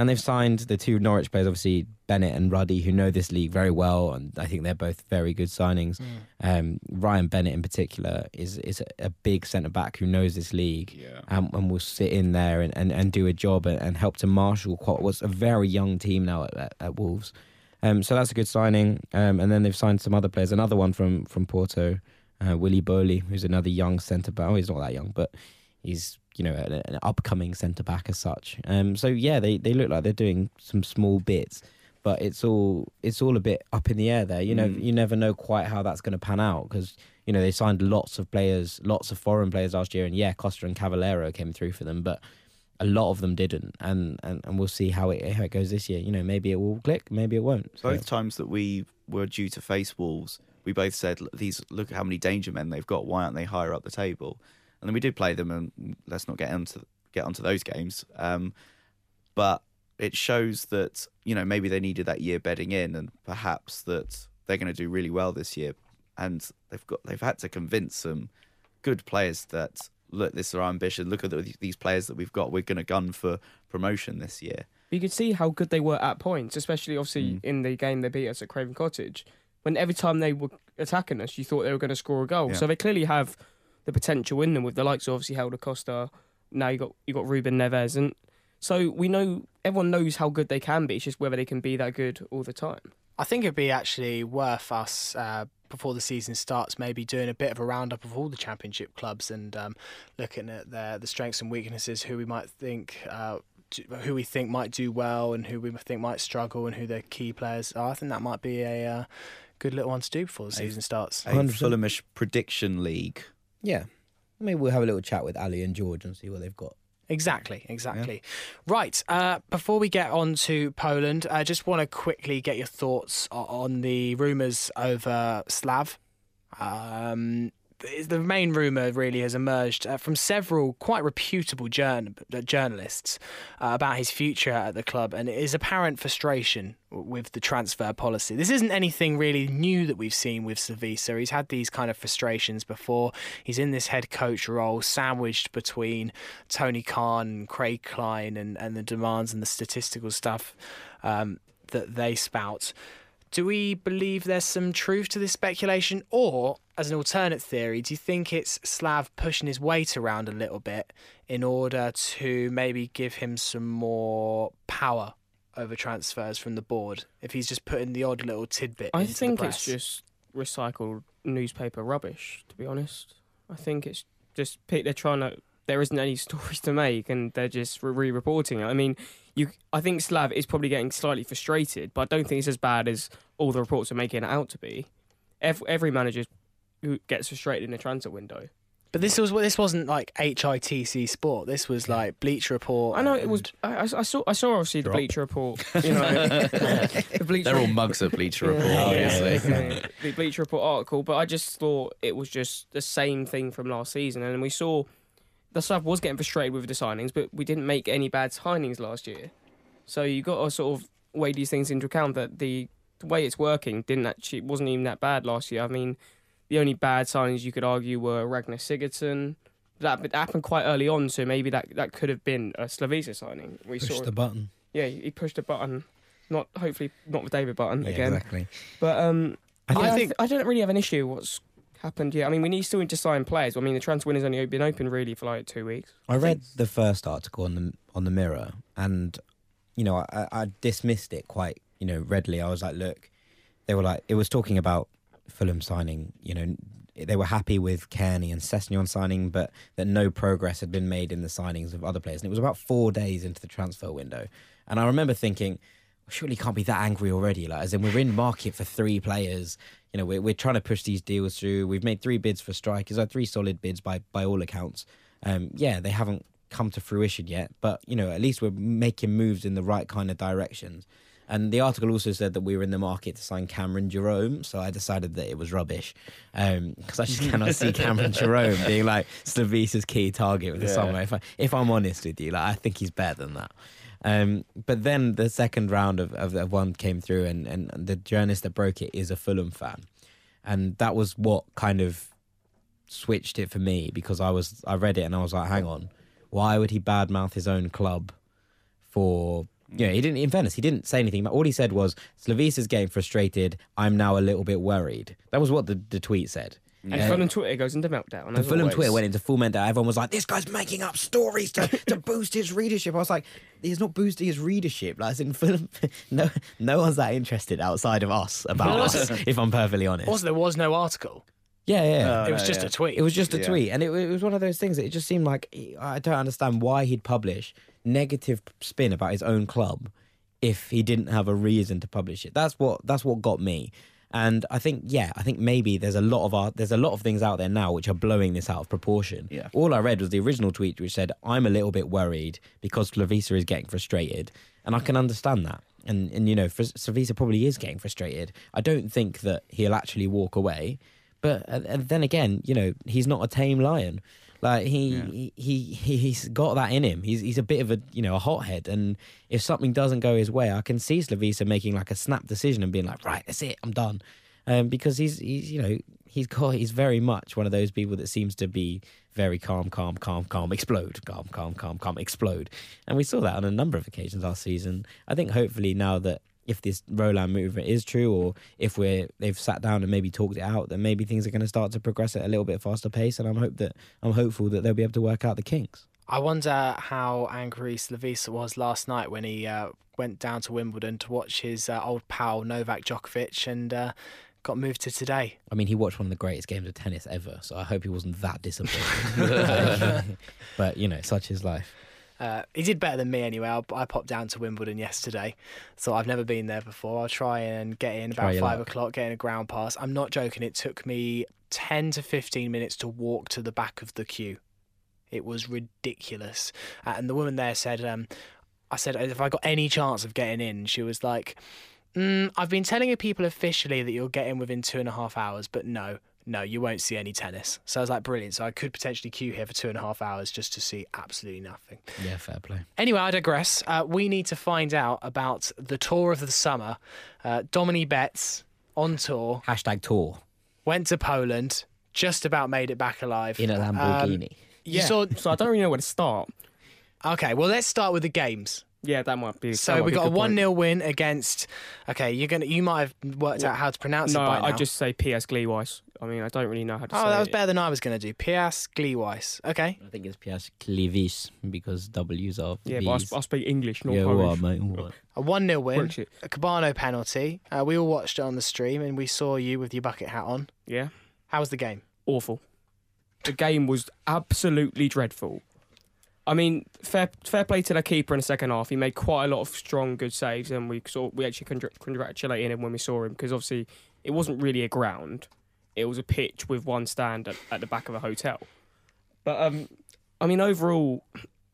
And they've signed the two Norwich players, obviously Bennett and Ruddy, who know this league very well, and I think they're both very good signings. Um, Ryan Bennett, in particular, is is a, big centre back who knows this league, Yeah. and, and will sit in there and, and, and do a job and, and help to marshal quite what's a very young team now at, at, at Wolves. Um, so that's a good signing. Um, and then they've signed some other players. Another one from from Porto, uh, Willy Boly, who's another young centre back. Oh, he's not that young, but he's you know an, an upcoming centre back as such. Um, so yeah, they, they look like they're doing some small bits, but it's all it's all a bit up in the air there. You know, Mm. you never know quite how that's going to pan out because you know they signed lots of players, lots of foreign players last year, and yeah, Costa and Cavaleiro came through for them, but a lot of them didn't, and and, and we'll see how it how it goes this year. You know, maybe it will click, maybe it won't. So- Both times that we were due to face Wolves, we both said, "Look, "These look at how many danger men they've got. Why aren't they higher up the table?" And then we did play them, and let's not get onto get onto those games. Um, but it shows that you know maybe they needed that year bedding in, and perhaps that they're going to do really well this year. And they've got they've had to convince some good players that look, this is our ambition. Look at the, these players that we've got. We're going to gun for promotion this year. You could see how good they were at points, especially obviously Mm. in the game they beat us at Craven Cottage. When every time they were attacking us, you thought they were going to score a goal. Yeah. So they clearly have the potential in them with the likes of obviously Helder Costa. Now you got you got Ruben Neves, and so we know everyone knows how good they can be. It's just whether they can be that good all the time. I think it'd be actually worth us uh, before the season starts, maybe doing a bit of a roundup of all the championship clubs and um, looking at their the strengths and weaknesses, who we might think. Uh, who we think might do well and who we think might struggle and who their key players are. I think that might be a uh, good little one to do before the season starts. A 100%. Fulhamish prediction league. Yeah, maybe we'll have a little chat with Ali and George and see what they've got. Exactly, exactly. Right. Uh, before we get on to Poland, I just want to quickly get your thoughts on the rumours over Slav. Um, the main rumour really has emerged uh, from several quite reputable uh, journalists uh, about his future at the club, and his apparent frustration with the transfer policy. This isn't anything really new that we've seen with Slavisa. He's had these kind of frustrations before. He's in this head coach role, sandwiched between Tony Khan and Craig Kline, and, and the demands and the statistical stuff um, that they spout. Do we believe there's some truth to this speculation? Or, as an alternate theory, do you think it's Slav pushing his weight around a little bit in order to maybe give him some more power over transfers from the board? If he's just putting the odd little tidbit I think it's just recycled newspaper rubbish. To be honest, I think it's just they're trying to. There isn't any stories to make, and they're just re-reporting it. I mean, you. I think Slav is probably getting slightly frustrated, but I don't think it's as bad as all the reports are making it out to be. Every, every manager who gets frustrated in a transfer window. But this was this wasn't like HITC Sport. This was like Bleacher Report. I know it was. I, I- I saw. I saw obviously the Drop. Bleacher Report. You know, the Bleacher They're all mugs of Bleacher oh, Report, Yeah, obviously. yeah. the Bleacher Report article, but I just thought it was just the same thing from last season, and we saw the sub was getting frustrated with the signings, but we didn't make any bad signings last year. So you got to sort of weigh these things into account that the, the way it's working didn't actually wasn't even that bad last year. I mean, the only bad signings you could argue were Ragnar Sigurdsson. That, that happened quite early on, so maybe that, that could have been a Slavisa signing. We Push saw, the button. yeah, he pushed a button, not hopefully not with David Button Yeah, again. exactly. But um, I think- I, th- I don't really have an issue what's happened yet. I mean, we need still need to sign players. I mean, the transfer window's only been open really for like two weeks. I read the first article on the on the Mirror, and you know, I, I dismissed it quite you know readily. I was like, look, they were like, it was talking about Fulham signing. You know, they were happy with Cairney and Sessegnon signing, but that no progress had been made in the signings of other players. And it was about four days into the transfer window, and I remember thinking. Surely can't be that angry already. Like, as in, we're in market for three players. You know, we're, we're trying to push these deals through. We've made three bids for strikers, uh, three solid bids by by all accounts. Um, yeah, they haven't come to fruition yet, but you know, at least we're making moves in the right kind of directions. And the article also said that we were in the market to sign Cameron Jerome, so I decided that it was rubbish because I just cannot see Cameron Jerome being like Slavisa's key target with the Yeah. summer. If I, if I'm honest with you, like I think he's better than that. Um, but then the second round of, of, of one came through, and, and the journalist that broke it is a Fulham fan, and that was what kind of switched it for me because I was I read it and I was like, hang on, why would he badmouth his own club for? Yeah, he didn't. In fairness, he didn't say anything. But all he said was, "Slavisa's getting frustrated. I'm now a little bit worried." That was what the, the tweet said. And Yeah. Fulham Twitter goes into meltdown. The as Fulham always. Twitter went into full meltdown. Everyone was like, "This guy's making up stories to, to boost his readership." I was like, "He's not boosting his readership." Like, as in Fulham, no, no one's that interested outside of us about us. If I'm perfectly honest. Also, there was no article. yeah, yeah. Oh, it was no, just yeah. a tweet. It was just a Yeah. tweet, and it, it was one of those things that it just seemed like he- I don't understand why he'd publish negative spin about his own club if he didn't have a reason to publish it. That's what that's what got me. And I think, yeah, I think maybe there's a lot of art, there's a lot of things out there now which are blowing this out of proportion. Yeah. All I read was the original tweet which said, "I'm a little bit worried because Slavisa is getting frustrated," and I can understand that. And and you know, Slavisa probably is getting frustrated. I don't think that he'll actually walk away, but uh, uh, then again, you know, he's not a tame lion. Like he, he he he's got that in him. He's he's a bit of a you know a hothead, and if something doesn't go his way, I can see Slavisa making like a snap decision and being like, right, that's it, I'm done, um, because he's he's you know he's got he's very much one of those people that seems to be very calm, calm, calm, calm, explode, calm, calm, calm, calm, explode, and we saw that on a number of occasions last season. I think hopefully now that if this Rolán movement is true, or if we're they've sat down and maybe talked it out, then maybe things are going to start to progress at a little bit faster pace. And I'm hope that I'm hopeful that they'll be able to work out the kinks. I wonder how angry Slavisa was last night when he uh, went down to Wimbledon to watch his uh, old pal Novak Djokovic and uh, got moved to today. I mean, he watched one of the greatest games of tennis ever, so I hope he wasn't that disappointed. but you know, such is life. Uh, he did better than me anyway. I, I popped down to Wimbledon yesterday, so I've never been there before. I'll try and get in about five luck. o'clock, getting a ground pass. I'm not joking. It took me ten to fifteen minutes to walk to the back of the queue. It was ridiculous. Uh, and the woman there said, um, "I said if I got any chance of getting in," she was like, mm, "I've been telling people officially that you'll get in within two and a half hours, but no." No, you won't see any tennis. So I was like, brilliant. So I could potentially queue here for two and a half hours just to see absolutely nothing. Yeah, fair play. Anyway, I digress. Uh, we need to find out about the tour of the summer. Uh, Dominique Betts on tour Hashtag tour went to Poland, just about made it back alive. in a Um, Lamborghini. you Yeah. saw. so I don't really know where to start. Okay, well, let's start with the games. Yeah, that might be. So we be got a one 0 win against. Okay, you're gonna. You might have worked out how to pronounce No, it by now. I just say PS Gleewise. I mean, I don't really know how to say Oh, that was it. better than I was going to do. Pias Gliwis. Okay. I think it's Piers Clivis because W's are Yeah, but I, V's. I speak English, not yeah, Polish. all right, mate. A 1 0 win. A Kebano penalty. Uh, we all watched it on the stream and we saw you with your bucket hat on. Yeah, How was the game? awful. The game was absolutely dreadful. I mean, fair fair play to the keeper in the second half. He made quite a lot of strong, good saves, and we saw we actually congr- congratulated him when we saw him because obviously it wasn't really a ground; it was a pitch with one stand at, at the back of a hotel. But um, I mean, overall,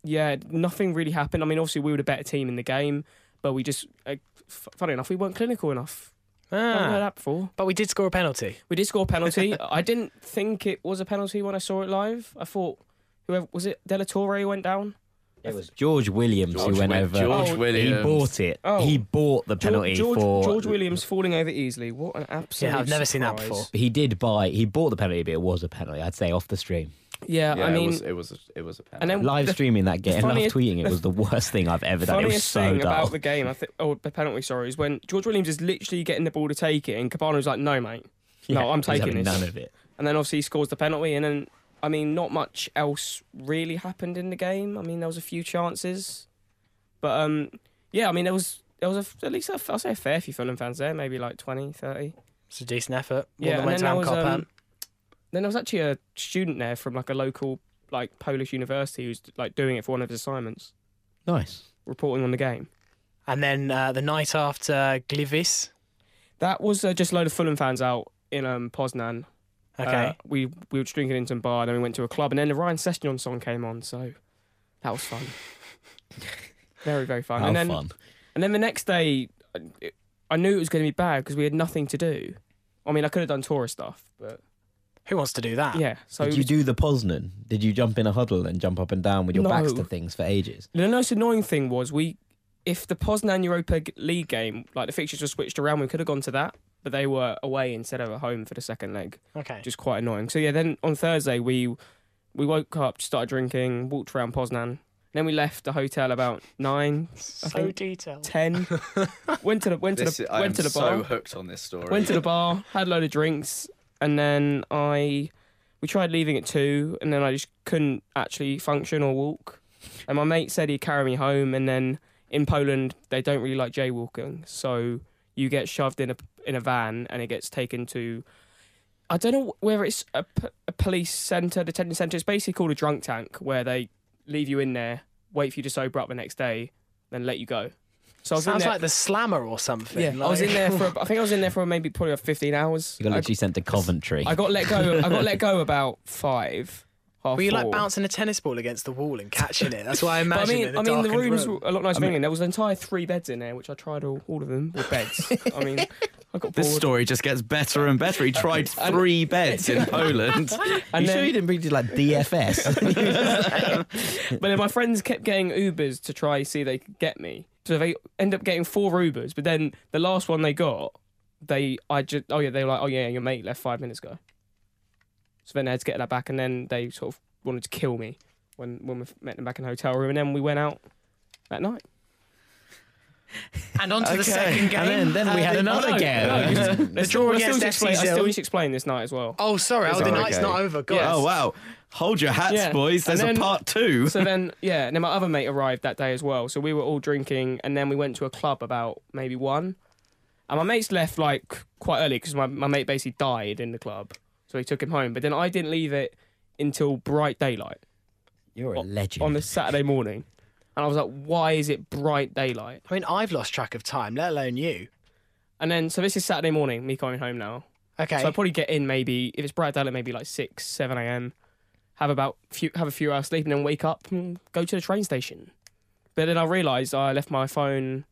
yeah, nothing really happened. I mean, obviously we were the better team in the game, but we just, uh, f- funny enough, we weren't clinical enough. I haven't heard Ah, that before. but we did score a penalty. We did score a penalty. I didn't think it was a penalty when I saw it live. I thought whoever was it, De La Torre who went down. It was George Williams George who went Wi- over. George Oh, Williams. He bought it. Oh. He bought the penalty George, for George Williams falling over easily. What an absolute! Yeah, I've never seen that surprise. before. He did buy. He bought the penalty, but it was a penalty. I'd say off the stream. Yeah, Yeah, I mean, it was it was a, it was a penalty. and then Live the streaming that game, live funniest- tweeting it was the worst thing I've ever done. It was funniest so thing dull. about the game, I think, oh, the penalty, sorry, is when George Williams is literally getting the ball to take it, and Kebano was like, "No, mate." Yeah, no, I'm he's taking having this. None of it. And then obviously he scores the penalty, and then I mean, not much else really happened in the game. I mean, there was a few chances, but um, yeah, I mean, there was there was a, at least a, I'll say a fair few Fulham fans there, maybe like 20, 30. It's a decent effort. More Yeah, and went then there was um, um, then there was actually a student there from like a local like Polish university who's like doing it for one of his assignments, Nice. reporting on the game. and then uh, the night after Gliwice. That was uh, just a load of Fulham fans out in um, Poznan. Okay. Uh, we we were drinking in some bar, then we went to a club, and then the Ryan Sessegnon song came on, so that was fun. very very fun. How and then fun. and then the next day, I- I knew it was going to be bad because we had nothing to do. I mean, I could have done tourist stuff, but Who wants to do that? yeah. So Did it you do the Poznan? Did you jump in a huddle and jump up and down with your backs to things for ages? the most annoying thing was we, if the Poznan Europa League game, like the fixtures were switched around, we could have gone to that, but they were away instead of at home for the second leg. Okay. just quite annoying. So yeah, then on Thursday we we woke up, started drinking, walked around Poznan. Then we left the hotel about nine, so think- detailed. ten. went to the went to this the is, I am went to the bar. so bar. hooked on this story. Went to the bar, had a load of drinks, and then I we tried leaving at two, and then I just couldn't actually function or walk. And my mate said he'd carry me home, and then in Poland they don't really like jaywalking, so you get shoved in a in a van and it gets taken to. I don't know whether it's a, a police centre, detention centre. It's basically called a drunk tank, where they leave you in there, wait for you to sober up the next day, then let you go. So I was in Sounds there. like the slammer or something. Yeah, I was in there for. I think I was in there for maybe probably about fifteen hours. You got I, literally sent to Coventry. I got let go. I got let go about five. Half Were you like bouncing a tennis ball against the wall and catching it? That's why I But I imagine. mean, in a I mean, the rooms room. were a lot nicer. than there was an entire three beds in there, which I tried all, all of them were beds. I mean, I got bored. This story just gets better and better. He tried three beds in Poland. and you then, sure you didn't bring to like DFS? but then my friends kept getting Ubers to try see if they could get me. So they end up getting four Ubers. But then the last one they got, they I just oh yeah they were like oh yeah your mate left five minutes ago. So then they had to get that back, and then they sort of wanted to kill me when when we met them back in the hotel room, and then we went out that night. And on to the second game. And then- then we Uh, had another oh, game. no, 'cause The the draw against need FC explain, I still need to explain this night as well. Oh, sorry. Oh, the Sorry, night's okay. not over. God. Yes. Oh wow! Hold your hats, Yeah. boys. There's And a part two. So then, yeah, and then my other mate arrived that day as well. So we were all drinking, and then we went to a club about maybe one. And my mates left like quite early because my, my mate basically died in the club. So he took him home. But then I didn't leave it until bright daylight You're a legend. on the Saturday morning. And I was like, why is it bright daylight? I mean, I've lost track of time, let alone you. And then, so this is Saturday morning, me coming home now. Okay. So I probably get in maybe, if it's bright daylight, maybe like 6, 7 a.m. Have about few, have a few hours sleep and then wake up and go to the train station. But then I realised I left my phone,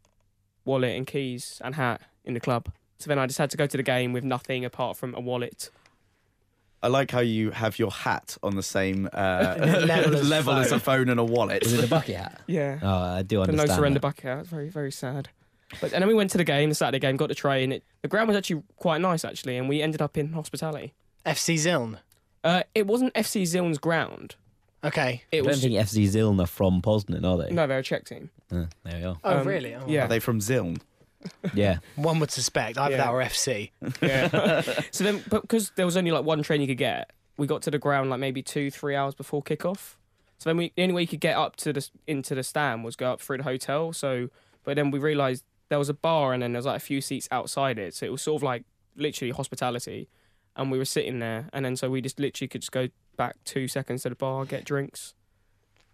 wallet and keys and hat in the club. So then I just had to go to the game with nothing apart from a wallet. I like how you have your hat on the same uh, Level as level as a phone and a wallet. Was it the bucket hat? Yeah. Oh, I do understand. the understand. no surrender that. bucket out. It's very, very sad. But and then we went to the game, the Saturday game, got the train. It, the ground was actually quite nice, actually, and we ended up in hospitality. FC Zlín. Uh, it wasn't FC Zlín's ground. Okay. I It don't was think FC Zlín are from Poznan, are they? no, they're a Czech team. Uh, there we are. Oh, Um, really? Oh. yeah. Are they from Zlín? Yeah. One would suspect either Yeah. that or FC. Yeah. so then, because there was only like one train you could get, we got to the ground like maybe two, three hours before kickoff. So then we the only way you could get up to the into the stand was go up through the hotel. So, but then we realised there was a bar and then there was like a few seats outside it. So it was sort of like literally hospitality, and we were sitting there, and then so we just literally could just go back two seconds to the bar, get drinks,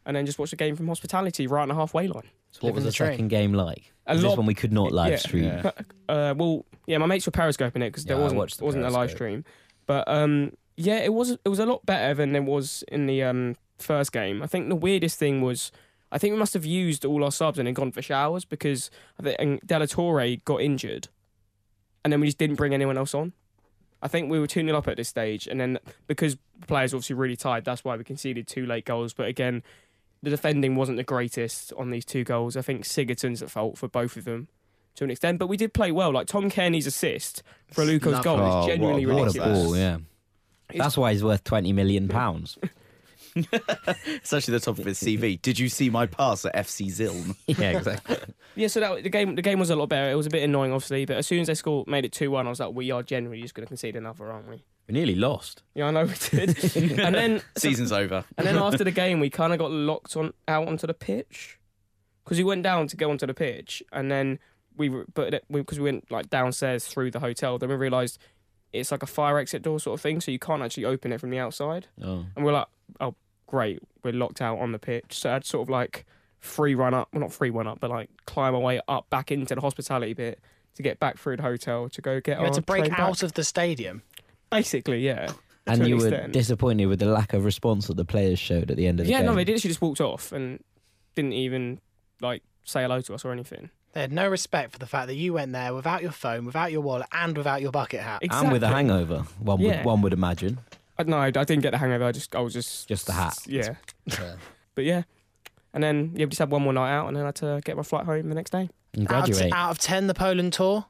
and then just watch the game from hospitality right on the halfway line. So what was the the second game like? A Is this one we could not live yeah. stream? Yeah. Uh, well, yeah, my mates were periscoping it because there I wasn't the wasn't a live stream, but um, Yeah, it was it was a lot better than it was in the um, first game. I think the weirdest thing was I think we must have used all our subs and then gone for showers because I think De la Torre got injured, and then we just didn't bring anyone else on. I think we were 2 0 up at this stage, and then because players were obviously really tired, that's why we conceded two late goals. But again, the defending wasn't the greatest on these two goals. I think Sigurdsson's at fault for both of them to an extent, but we did play well. Like Tom Cairney's assist for Luco's Lovely. goal Oh, is genuinely what a- What a ridiculous. ball, yeah. That's why he's worth twenty million pounds. It's actually the top of his CV. Did you see my pass at FC Zlín? yeah, exactly. Yeah, so that, the game the game was a lot better. It was a bit annoying, obviously, but as soon as they scored, made it two one, I was like, we are generally just going to concede another, aren't we? We nearly lost. Yeah, I know we did. and then Season's over. and then after the game, we kind of got locked on out onto the pitch because we went down to go onto the pitch, and then we were, but because we, went like downstairs through the hotel, then we realised it's like a fire exit door sort of thing, so you can't actually open it from the outside. Oh. And we're like, oh, great, we're locked out on the pitch. So I'd sort of like free run up, well, not free run up, but like climb our way up back into the hospitality bit to get back through the hotel to go get You had to break out back. of the stadium. Basically, yeah. And to an you were disappointed with the lack of response that the players showed at the end of the Yeah, game. Yeah, no, they literally just walked off and didn't even like say hello to us or anything. They had no respect for the fact that you went there without your phone, without your wallet, and without your bucket hat. And with a hangover, one Yeah. would one would imagine. I, no, I didn't get the hangover. I just, I was just, Just the hat. Yeah, but yeah. And then yeah, we just had one more night out, and then I had to get my flight home the next day. And Out of, graduate. out of 10, the Poland tour.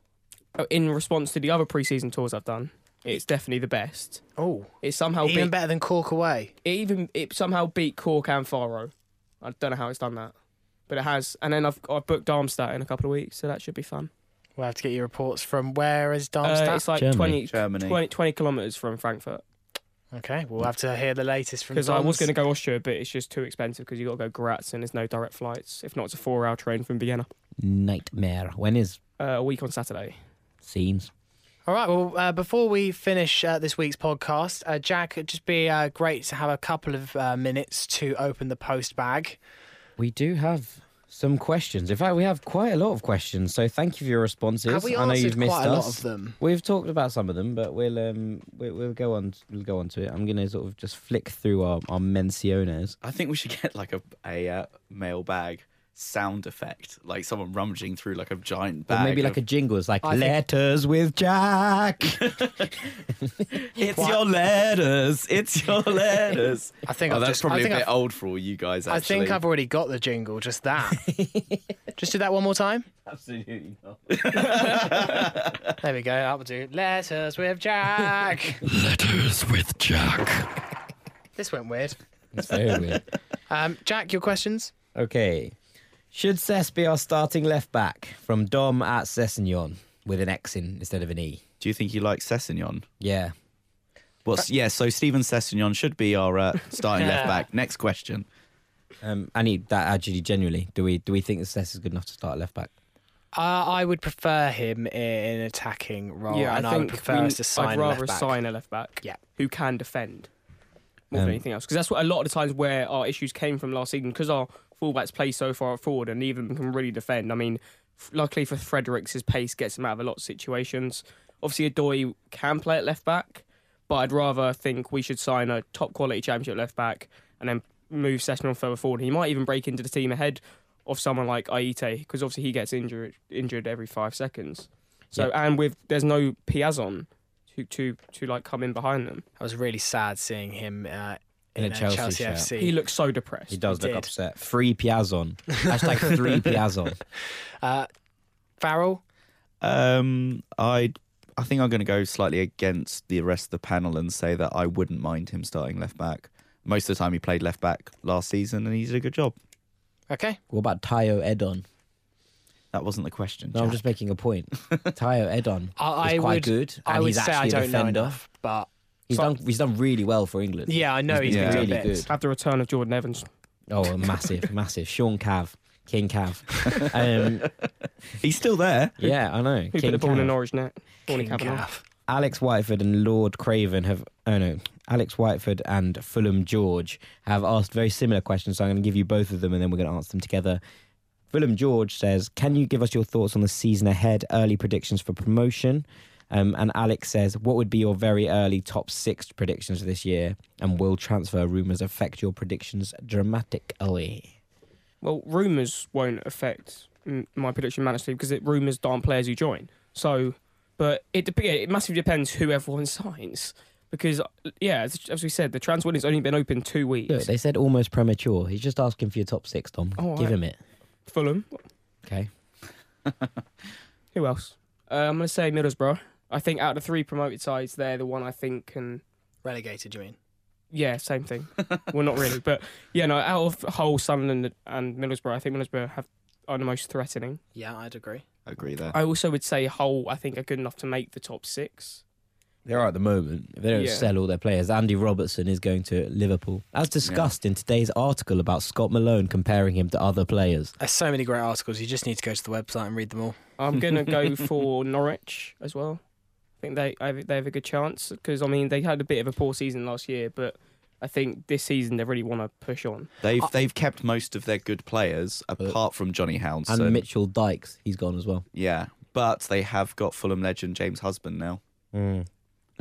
Oh, In response to the other pre-season tours I've done, it's definitely the best. Oh, It somehow even beat, better than Cork away. it even it somehow beat Cork and Faro. I don't know how it's done that, but it has. And then I've I've booked Darmstadt in a couple of weeks, so that should be fun. We'll have to get your reports from where is Darmstadt? Uh, it's like Germany. 20, Germany. 20, 20 kilometers from Frankfurt. okay, we'll have to hear the latest from Because I was going to go Austria, but it's just too expensive because you got to go Graz and there's no direct flights. If not, it's a four-hour train from Vienna. Nightmare. When is Uh, a week on Saturday. scenes? All right. Well, uh, before we finish uh, this week's podcast, uh, Jack, it'd just be uh, great to have a couple of uh, minutes to open the post bag. We do have some questions. In fact, we have quite a lot of questions. So thank you for your responses. Have we I know answered you've missed quite a us. lot of them? We've talked about some of them, but we'll um we'll, we'll go on we'll go on to it. I'm gonna sort of just flick through our our menciones. I think we should get like a a uh, mail bag sound effect, like someone rummaging through like a giant Or bag. maybe like of- a jingle. It's like I think- letters with Jack. It's your letters. It's your letters. I think oh, I've that's just, probably I a think bit I've, old for all you guys. Actually. I think I've already got the jingle. Just that. just do that one more time. absolutely not. There we go. That will do. Letters with Jack. Letters with Jack. this went weird. It's very weird. Um, Jack, your questions? Okay. Should Cess be our starting left back from Dom at Sessegnon with an X in instead of an E? Do you think you like Sessegnon? Yeah. What's yeah? So Steven Sessegnon should be our uh, starting left back. Next question. Um, I need that actually genuinely. Do we do we think that Cess is good enough to start left back? Uh, I would prefer him in an attacking role, yeah, and I I, think would prefer we- us to sign I'd a rather left back. sign a left back Yeah. who can defend more Um, than anything else. Because that's what a lot of the times where our issues came from last season. Because our fullbacks play so far forward and neither of them can really defend. I mean, f- luckily for Fredericks, his pace gets him out of a lot of situations. Obviously, Odoi can play at left back, but I'd rather think we should sign a top quality championship left back and then move Sessegnon further forward. He might even break into the team ahead of someone like Ayite because obviously he gets injured injured every five seconds. So and with there's no Piazon to to to like come in behind them. I was really sad seeing him uh, In in, a a Chelsea Chelsea, shirt. FC. He looks so depressed. He does He look did. upset. Free Piazon. Hashtag three Piazon. uh, Farrell, Um, I I think I'm going to go slightly against the rest of the panel and say that I wouldn't mind him starting left back. Most of the time, he played left back last season, and he did a good job. okay. What about Tayo Edun? That wasn't the question. No, I'm Jack. just making a point. Tayo Edun I, is I quite would, good, and I would he's say actually I a don't know defender. enough, but He's So- done. He's done really well for England. yeah, I know He's he's been been really good. good. Have the return of Jordan Evans. Oh, massive, massive. Sean Cav, King Cav. Um, He's still there. yeah, I know. Who put King the ball in the Cav. Norwich net? Morning, King Kavanagh. Cav. Alex Whiteford and Lord Craven have. Oh no, Alex Whiteford and Fulham George have asked very similar questions. So I'm going to give you both of them, and then we're going to answer them together. Fulham George says, "Can you give us your thoughts on the season ahead? Early predictions for promotion." Um, and Alex says, "What would be your very early top six predictions this year? And will transfer rumors affect your predictions dramatically?" Well, rumours won't affect my prediction massively because it, rumours aren't players who join. So, but it it massively depends who everyone signs. Because yeah, as, as we said, the transfer window's only been open two weeks. Look, they said almost premature. He's just asking for your top six, Tom. Oh, Give right. him it. Fulham. Okay. Who else? Uh, I'm going to say Middlesbrough. I think out of the three promoted sides, they're the one I think can. Relegated, you mean? Yeah, same thing. well, not really, but yeah, no. Out of Hull, Sunderland, and Middlesbrough, I think Middlesbrough have are the most threatening. Yeah, I'd agree. I agree there. I also would say Hull, I think, are good enough to make the top six. They are at the moment. If they don't Yeah. sell all their players, Andy Robertson is going to Liverpool. As discussed in today's article about Scott Malone comparing him to other players. There's so many great articles. You just need to go to the website and read them all. I'm going to go for Norwich as well. I think they I have- they have a good chance because I mean they had a bit of a poor season last year, but I think this season they really want to push on. They've they've kept most of their good players apart from Jonny Howson. And Mitchell Dijks, he's gone as well. yeah, but they have got Fulham legend James Husband now, hmm.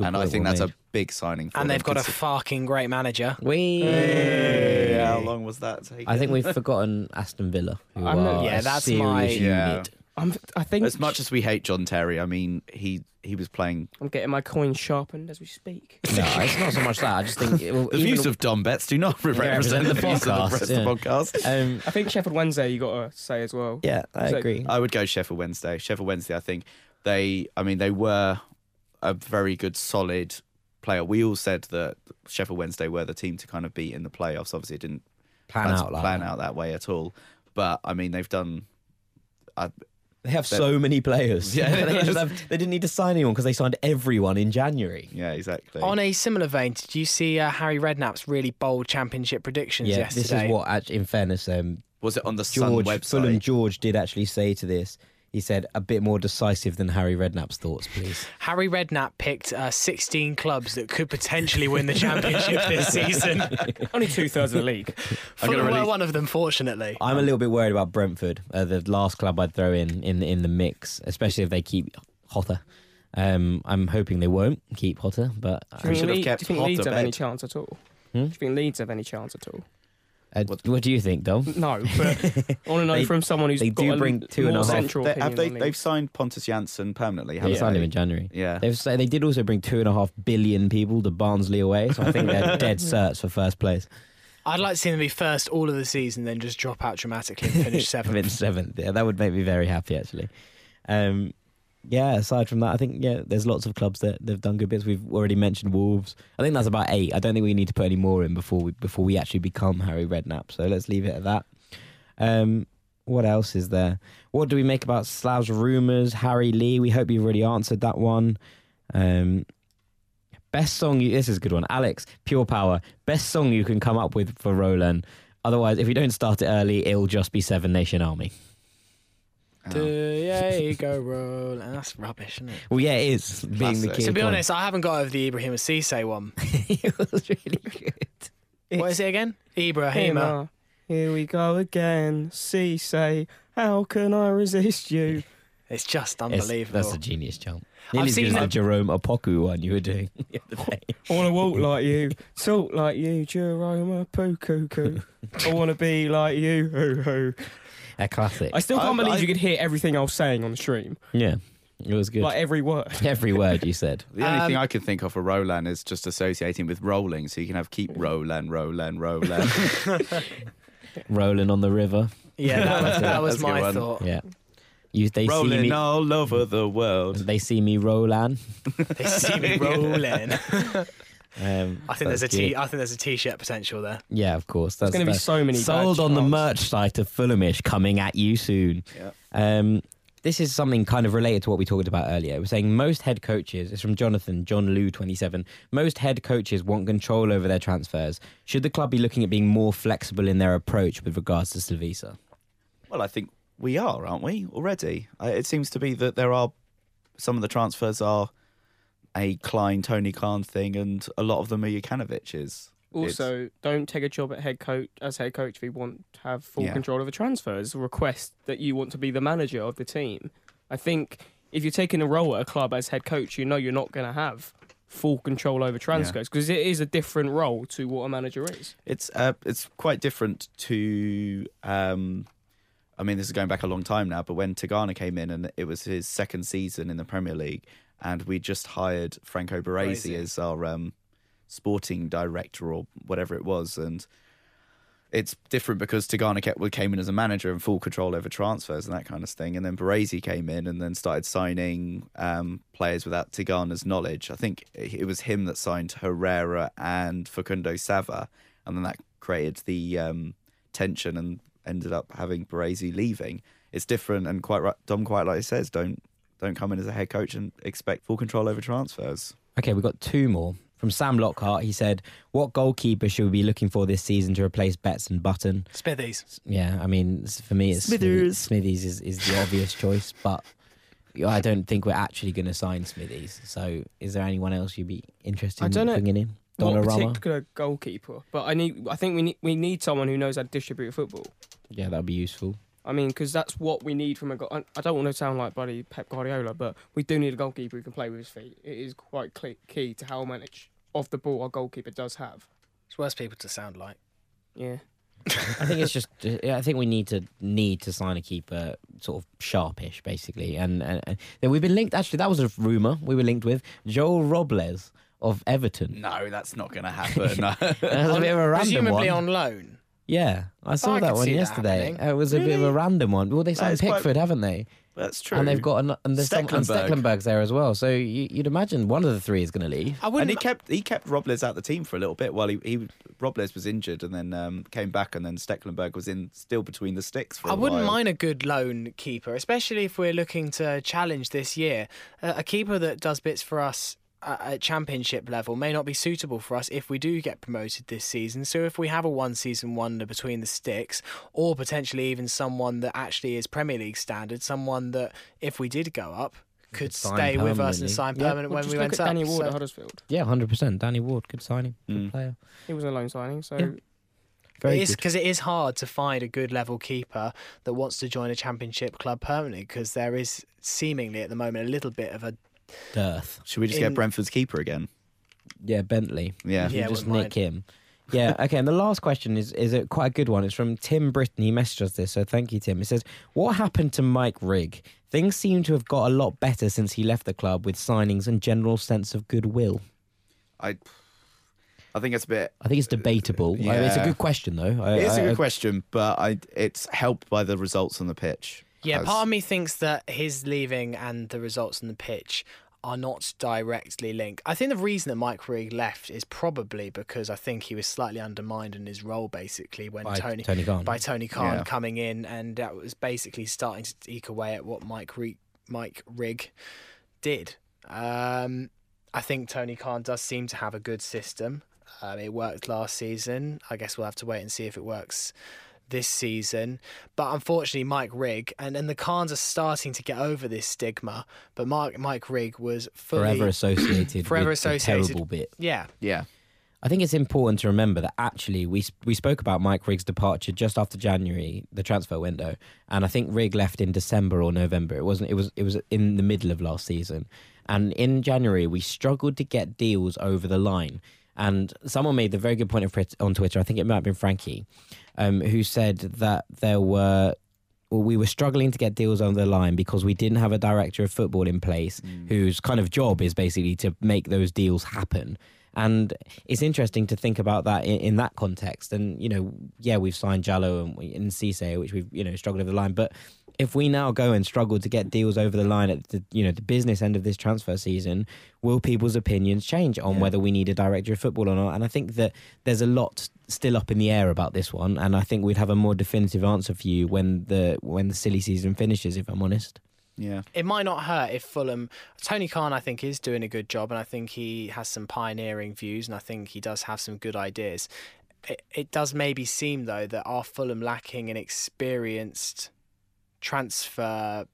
Good and I think well that's a big signing. For And they've got a fucking great manager. We. Hey, how long was that taking? I think we've forgotten Aston Villa. Who I'm not- are Yeah, a that's serious my- Yeah. I'm I think As much as we hate John Terry, I mean he he was playing. I'm getting my coin sharpened as we speak. No, it's not so much that. I just think it will, The even- views of Dom Betts do not represent, represent the the views of the podcast, rest of the podcast. Um, I think Sheffield Wednesday you got to say as well. yeah, I So- agree. I would go Sheffield Wednesday. Sheffield Wednesday, I think they. I mean, they were a very good, solid player. We all said that Sheffield Wednesday were the team to kind of beat in the playoffs. Obviously, it didn't Plan that's- out like plan that. out that way at all. But I mean, they've done. I, They have so many players. Yeah, they, they just just- have- they didn't need to sign anyone because they signed everyone in January. yeah, exactly. On a similar vein, did you see uh, Harry Redknapp's really bold championship predictions Yeah, yesterday? this is what, actually, in fairness, um, was it on the Sun George website? Fulham George did actually say to this. He said a bit more decisive than Harry Redknapp's thoughts, please. Harry Redknapp picked uh, 16 clubs that could potentially win the championship this season. Only two thirds of the league. Fulham were release- one of them, fortunately. I'm a little bit worried about Brentford, uh, the last club I'd throw in, in in the mix, especially if they keep Jota. Um, I'm hoping they won't keep Jota, but Do you should think, have Le- kept do you think Potter Leeds have any chance at all? Hmm? Do you think Leeds have any chance at all? Uh, what do you think, Dom? No, but I want to know They- from someone who's they do a bring two and more a half- central They, have they? on They've signed Pontus Jansson permanently. They Haven't signed him in January. Yeah. They've say they did also bring two and a half billion people to Barnsley away, so I think they're dead certs for first place. I'd like to see them be first all of the season, then just drop out dramatically and finish seventh. Finish seventh. Yeah, that would make me very happy actually. Um, yeah. Aside from that, I think yeah, there's lots of clubs that they've done good bits. We've already mentioned Wolves. I think that's about eight. I don't think we need to put any more in before we before we actually become Harry Redknapp. So let's leave it at that. Um, what else is there? What do we make about Slav's rumours? Harry Lee. We hope you've already answered that one. Um, best song. You, this is a good one. Alex, Pure Power. Best song you can come up with for Rolán. Otherwise, if you don't start it early, it'll just be Seven Nation Army. Oh. Diego roll, and that's rubbish, isn't it? Well, yeah, it is being the Classic. key. To be honest, I haven't got over the Ibrahima Cisse one. it was really good. What is it again? Ibrahima. Here we go again. See, say, how can I resist you? It's just It's- unbelievable. That's a genius jump. Nearly as seen good as the that- Jerome Opoku one you were doing the other day. I want to walk like you, talk like you, Jerome Pukuku. I want to be like you. Hoo, hoo. A classic. I still can't I- believe I- you could hear everything I was saying on the stream, yeah, it was good. like every word. Every word you said. The only Um, thing I can think of for Rolán is just associating with rolling, so you can have keep Roland, Roland, Roland. Rolling on the river. yeah, that was, that was That's a good my one. thought. Yeah. You, they see rolling me. all over the world. They see me Roland. They see me rolling. Um, I think there's a that's t. good. I think there's a t-shirt potential there. Yeah, of course. There's That's going to be so many sold on the merch site of Fulhamish coming at you soon. Yeah. Um, this is something kind of related to what we talked about earlier. We're saying most head coaches, it's from Jonathan, John Liu 27. Most head coaches want control over their transfers. Should the club be looking at being more flexible in their approach with regards to Slavisa? Well, I think we are, aren't we? Already, it seems to be that there are some of the transfers are a Kline, Tony Khan thing, and a lot of them are Jokanovic's. Also, don't take a job at head coach as head coach if you want to have full Yeah. control of the transfers. Request that you want to be the manager of the team. I think if you're taking a role at a club as head coach, you know you're not going to have full control over transfers because it is a different role to what a manager is. It's uh, it's quite different to. Um, I mean, this is going back a long time now, but when Tigana came in and it was his second season in the Premier League, and we just hired Franco Baresi as our um, sporting director or whatever it was, and it's different because Tigana kept, came in as a manager and full control over transfers and that kind of thing, and then Baresi came in and then started signing um, players without Tigana's knowledge. I think it was him that signed Herrera and Facundo Sava, and then that created the um, tension and ended up having Baresi leaving. It's different and quite right. Dom quite like he says, don't don't come in as a head coach and expect full control over transfers. Okay, we've got two more. From Sam Lockhart, he said, What goalkeeper should we be looking for this season to replace Betts and Button? Smithies. Yeah, I mean, for me, it's Smithers. Smithies is, is the obvious choice, but I don't think we're actually going to sign Smithies. So, is there anyone else you'd be interested I in don't know bringing in? Not a particular goalkeeper, but I need. I think we need we need someone who knows how to distribute football. Yeah, that'd be useful. I mean, because that's what we need from a. Go- I I don't want to sound like bloody Pep Guardiola, but we do need a goalkeeper who can play with his feet. It is quite key to how manage off the ball our goalkeeper does have. It's worse people to sound like. Yeah. I think it's just. yeah, I think we need to need to sign a keeper, sort of sharpish, basically. And, and, and then we've been linked. Actually, that was a rumor we were linked with Joel Robles of Everton. No, that's not going to happen. No. That was a bit of a random Presumably one. on loan. Yeah, I saw I that one see that yesterday. it was a bit of a random one. Well, they signed is quite- Pickford, haven't they? that's true. And they've got an, and there's some, and Stekelenburg. Stekelenburg's there as well. So you, you'd imagine one of the three is going to leave. I and wouldn't. he kept he kept Robles out the team for a little bit while he, he Robles was injured and then um, came back and then Stekelenburg was in still between the sticks for I a wouldn't while. mind a good loan keeper, especially if we're looking to challenge this year. Uh, a keeper that does bits for us at championship level may not be suitable for us if we do get promoted this season. So if we have a one season wonder between the sticks, or potentially even someone that actually is Premier League standard, someone that if we did go up could stay with us permanently. and sign Yeah. permanent Well, when just we look went at up. Danny Ward So- at Huddersfield. Yeah, hundred percent. Danny Ward, good signing, good Mm. player. He was a loan signing, so Yeah. Very it is good. because it is hard to find a good level keeper that wants to join a championship club permanently because there is seemingly at the moment a little bit of a Dearth. Should we just in- get Brentford's keeper again? Yeah, Bentley. Yeah. Yeah, just wouldn't nick him. Yeah, okay. And the last question is is a quite a good one. It's from Tim Britton. He messaged us this, so thank you, Tim. He says, "What happened to Mike Rigg? Things seem to have got a lot better since he left the club, with signings and general sense of goodwill." I I think it's a bit. I think it's debatable. I- it's a Yeah. good question, though. I, It's a I- good question, but I it's helped by the results on the pitch. Yeah, As- part of me thinks that his leaving and the results on the pitch are not directly linked. I think the reason that Mike Rigg left is probably because I think he was slightly undermined in his role, basically, when By Tony Tony Khan. by Tony Khan Yeah. coming in, and that was basically starting to eke away at what Mike Rigg, Mike Rigg did. Um, I think Tony Khan does seem to have a good system. Um, it worked last season. I guess we'll have to wait and see if it works this season. But unfortunately, Mike Rigg and, and the Khans are starting to get over this stigma. But Mike Mike Rigg was fully forever associated Forever with associated. the terrible bit. yeah. Yeah. I think it's important to remember that actually we we spoke about Mike Rigg's departure just after January, the transfer window, and I think Rigg left in December or November. It wasn't. It was. It was in the middle of last season, and in January we struggled to get deals over the line. And someone made the very good point of on Twitter. I think it might have been Frankie, um, who said that there were well, we were struggling to get deals on the line because we didn't have a director of football in place whose kind of job is basically to make those deals happen. And it's interesting to think about that in, in that context. And you know, yeah, we've signed Djalo and, we- and Cisse, which we've you know struggled over the line. But if we now go and struggle to get deals over the line at the you know the business end of this transfer season, will people's opinions change on Yeah. whether we need a director of football or not? And I think that there's a lot still up in the air about this one. And I think we'd have a more definitive answer for you when the when the silly season finishes. If I'm honest. Yeah. it might not hurt if Fulham. Tony Khan, I think, is doing a good job, and I think he has some pioneering views, and I think he does have some good ideas. It, it does maybe seem though that our Fulham lacking an experienced transfer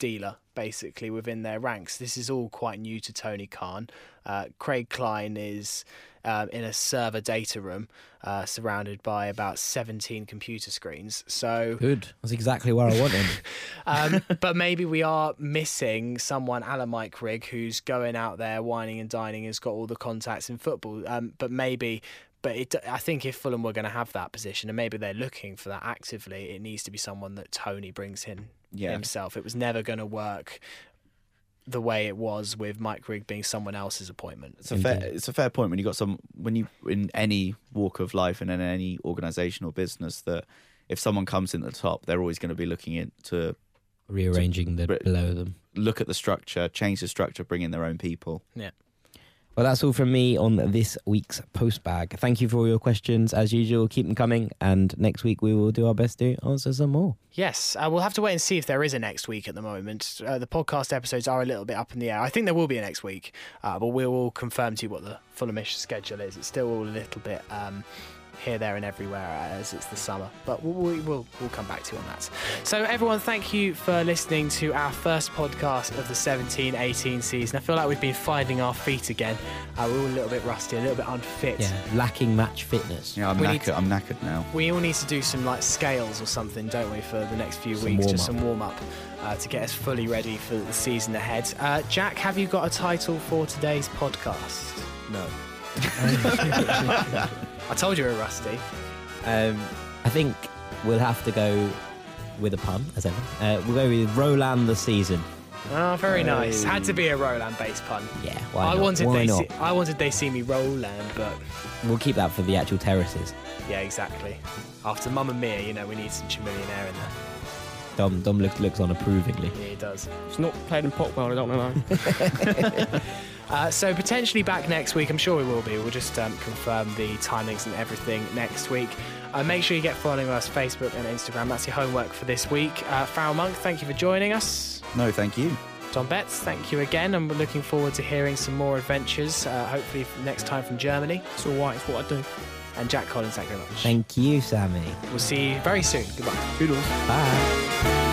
dealer basically within their ranks. This is all quite new to Tony Khan. Uh, Craig Kline is um, in a server data room uh, surrounded by about 17 computer screens. So, Good. That's exactly where I want him. um, but maybe we are missing someone, a la Mike Rigg, who's going out there whining and dining, has got all the contacts in football. Um, but maybe. But it, I think if Fulham were going to have that position, and maybe they're looking for that actively, it needs to be someone that Tony brings in Yeah. himself. It was never going to work the way it was with Mike Rigg being someone else's appointment. It's a fair. Indeed. It's a fair point when you got some when you in any walk of life and in any organisation or business that if someone comes in at the top, they're always going to be looking into Rearranging the But- below them. look at the structure, change the structure, bring in their own people. Well, that's all from me on this week's post bag. Thank you for all your questions. As usual, keep them coming. And next week, we will do our best to answer some more. Yes, uh, we'll have to wait and see if there is a next week at the moment. Uh, the podcast episodes are a little bit up in the air. I think there will be a next week, uh, but we will confirm to you what the Fulhamish schedule is. It's still all a little bit um, here, there, and everywhere as it's the summer, but we'll, we- we'll, we'll come back to you on that. So, everyone, thank you for listening to our first podcast of the 17 18 season. I feel like we've been finding our feet again. Uh, we're all a little bit rusty, a little bit unfit. Yeah, lacking match fitness. Yeah, I'm We knackered. to- I'm knackered now. We all need to do some like scales or something, don't we, for the next few Some weeks? Just warm-up. some warm up uh, to get us fully ready for the season ahead. Uh, Jack, have you got a title for today's podcast? No. I told you we were rusty. Um, I think we'll have to go with a pun, as ever. Uh, we'll go with Roland the season. Oh, very nice. Had to be a Rolán based pun. Yeah, why I not? wanted why they not? see, I wanted they see me Roland, but We'll keep that for the actual terraces. yeah, exactly. After Mamma Mia, you know, we need some millionaire in there. Dom, Dom looks, looks on approvingly. Yeah, he does. It's not played in Potwell, I don't know. Uh, so potentially back next week. I'm sure we will be. We'll just um, confirm the timings and everything next week. Uh, make sure you get following us Facebook and Instagram. That's your homework for this week. Uh, Farrell Monk, thank you for joining us. No, thank you. Dom Betts, thank you again, and we're looking forward to hearing some more adventures. Uh, hopefully next time from Germany. It's all right, it's what I do. And Jack Collins, thank you very much. Thank you, Sammy. we'll see you very soon. Goodbye. Toodles. Bye.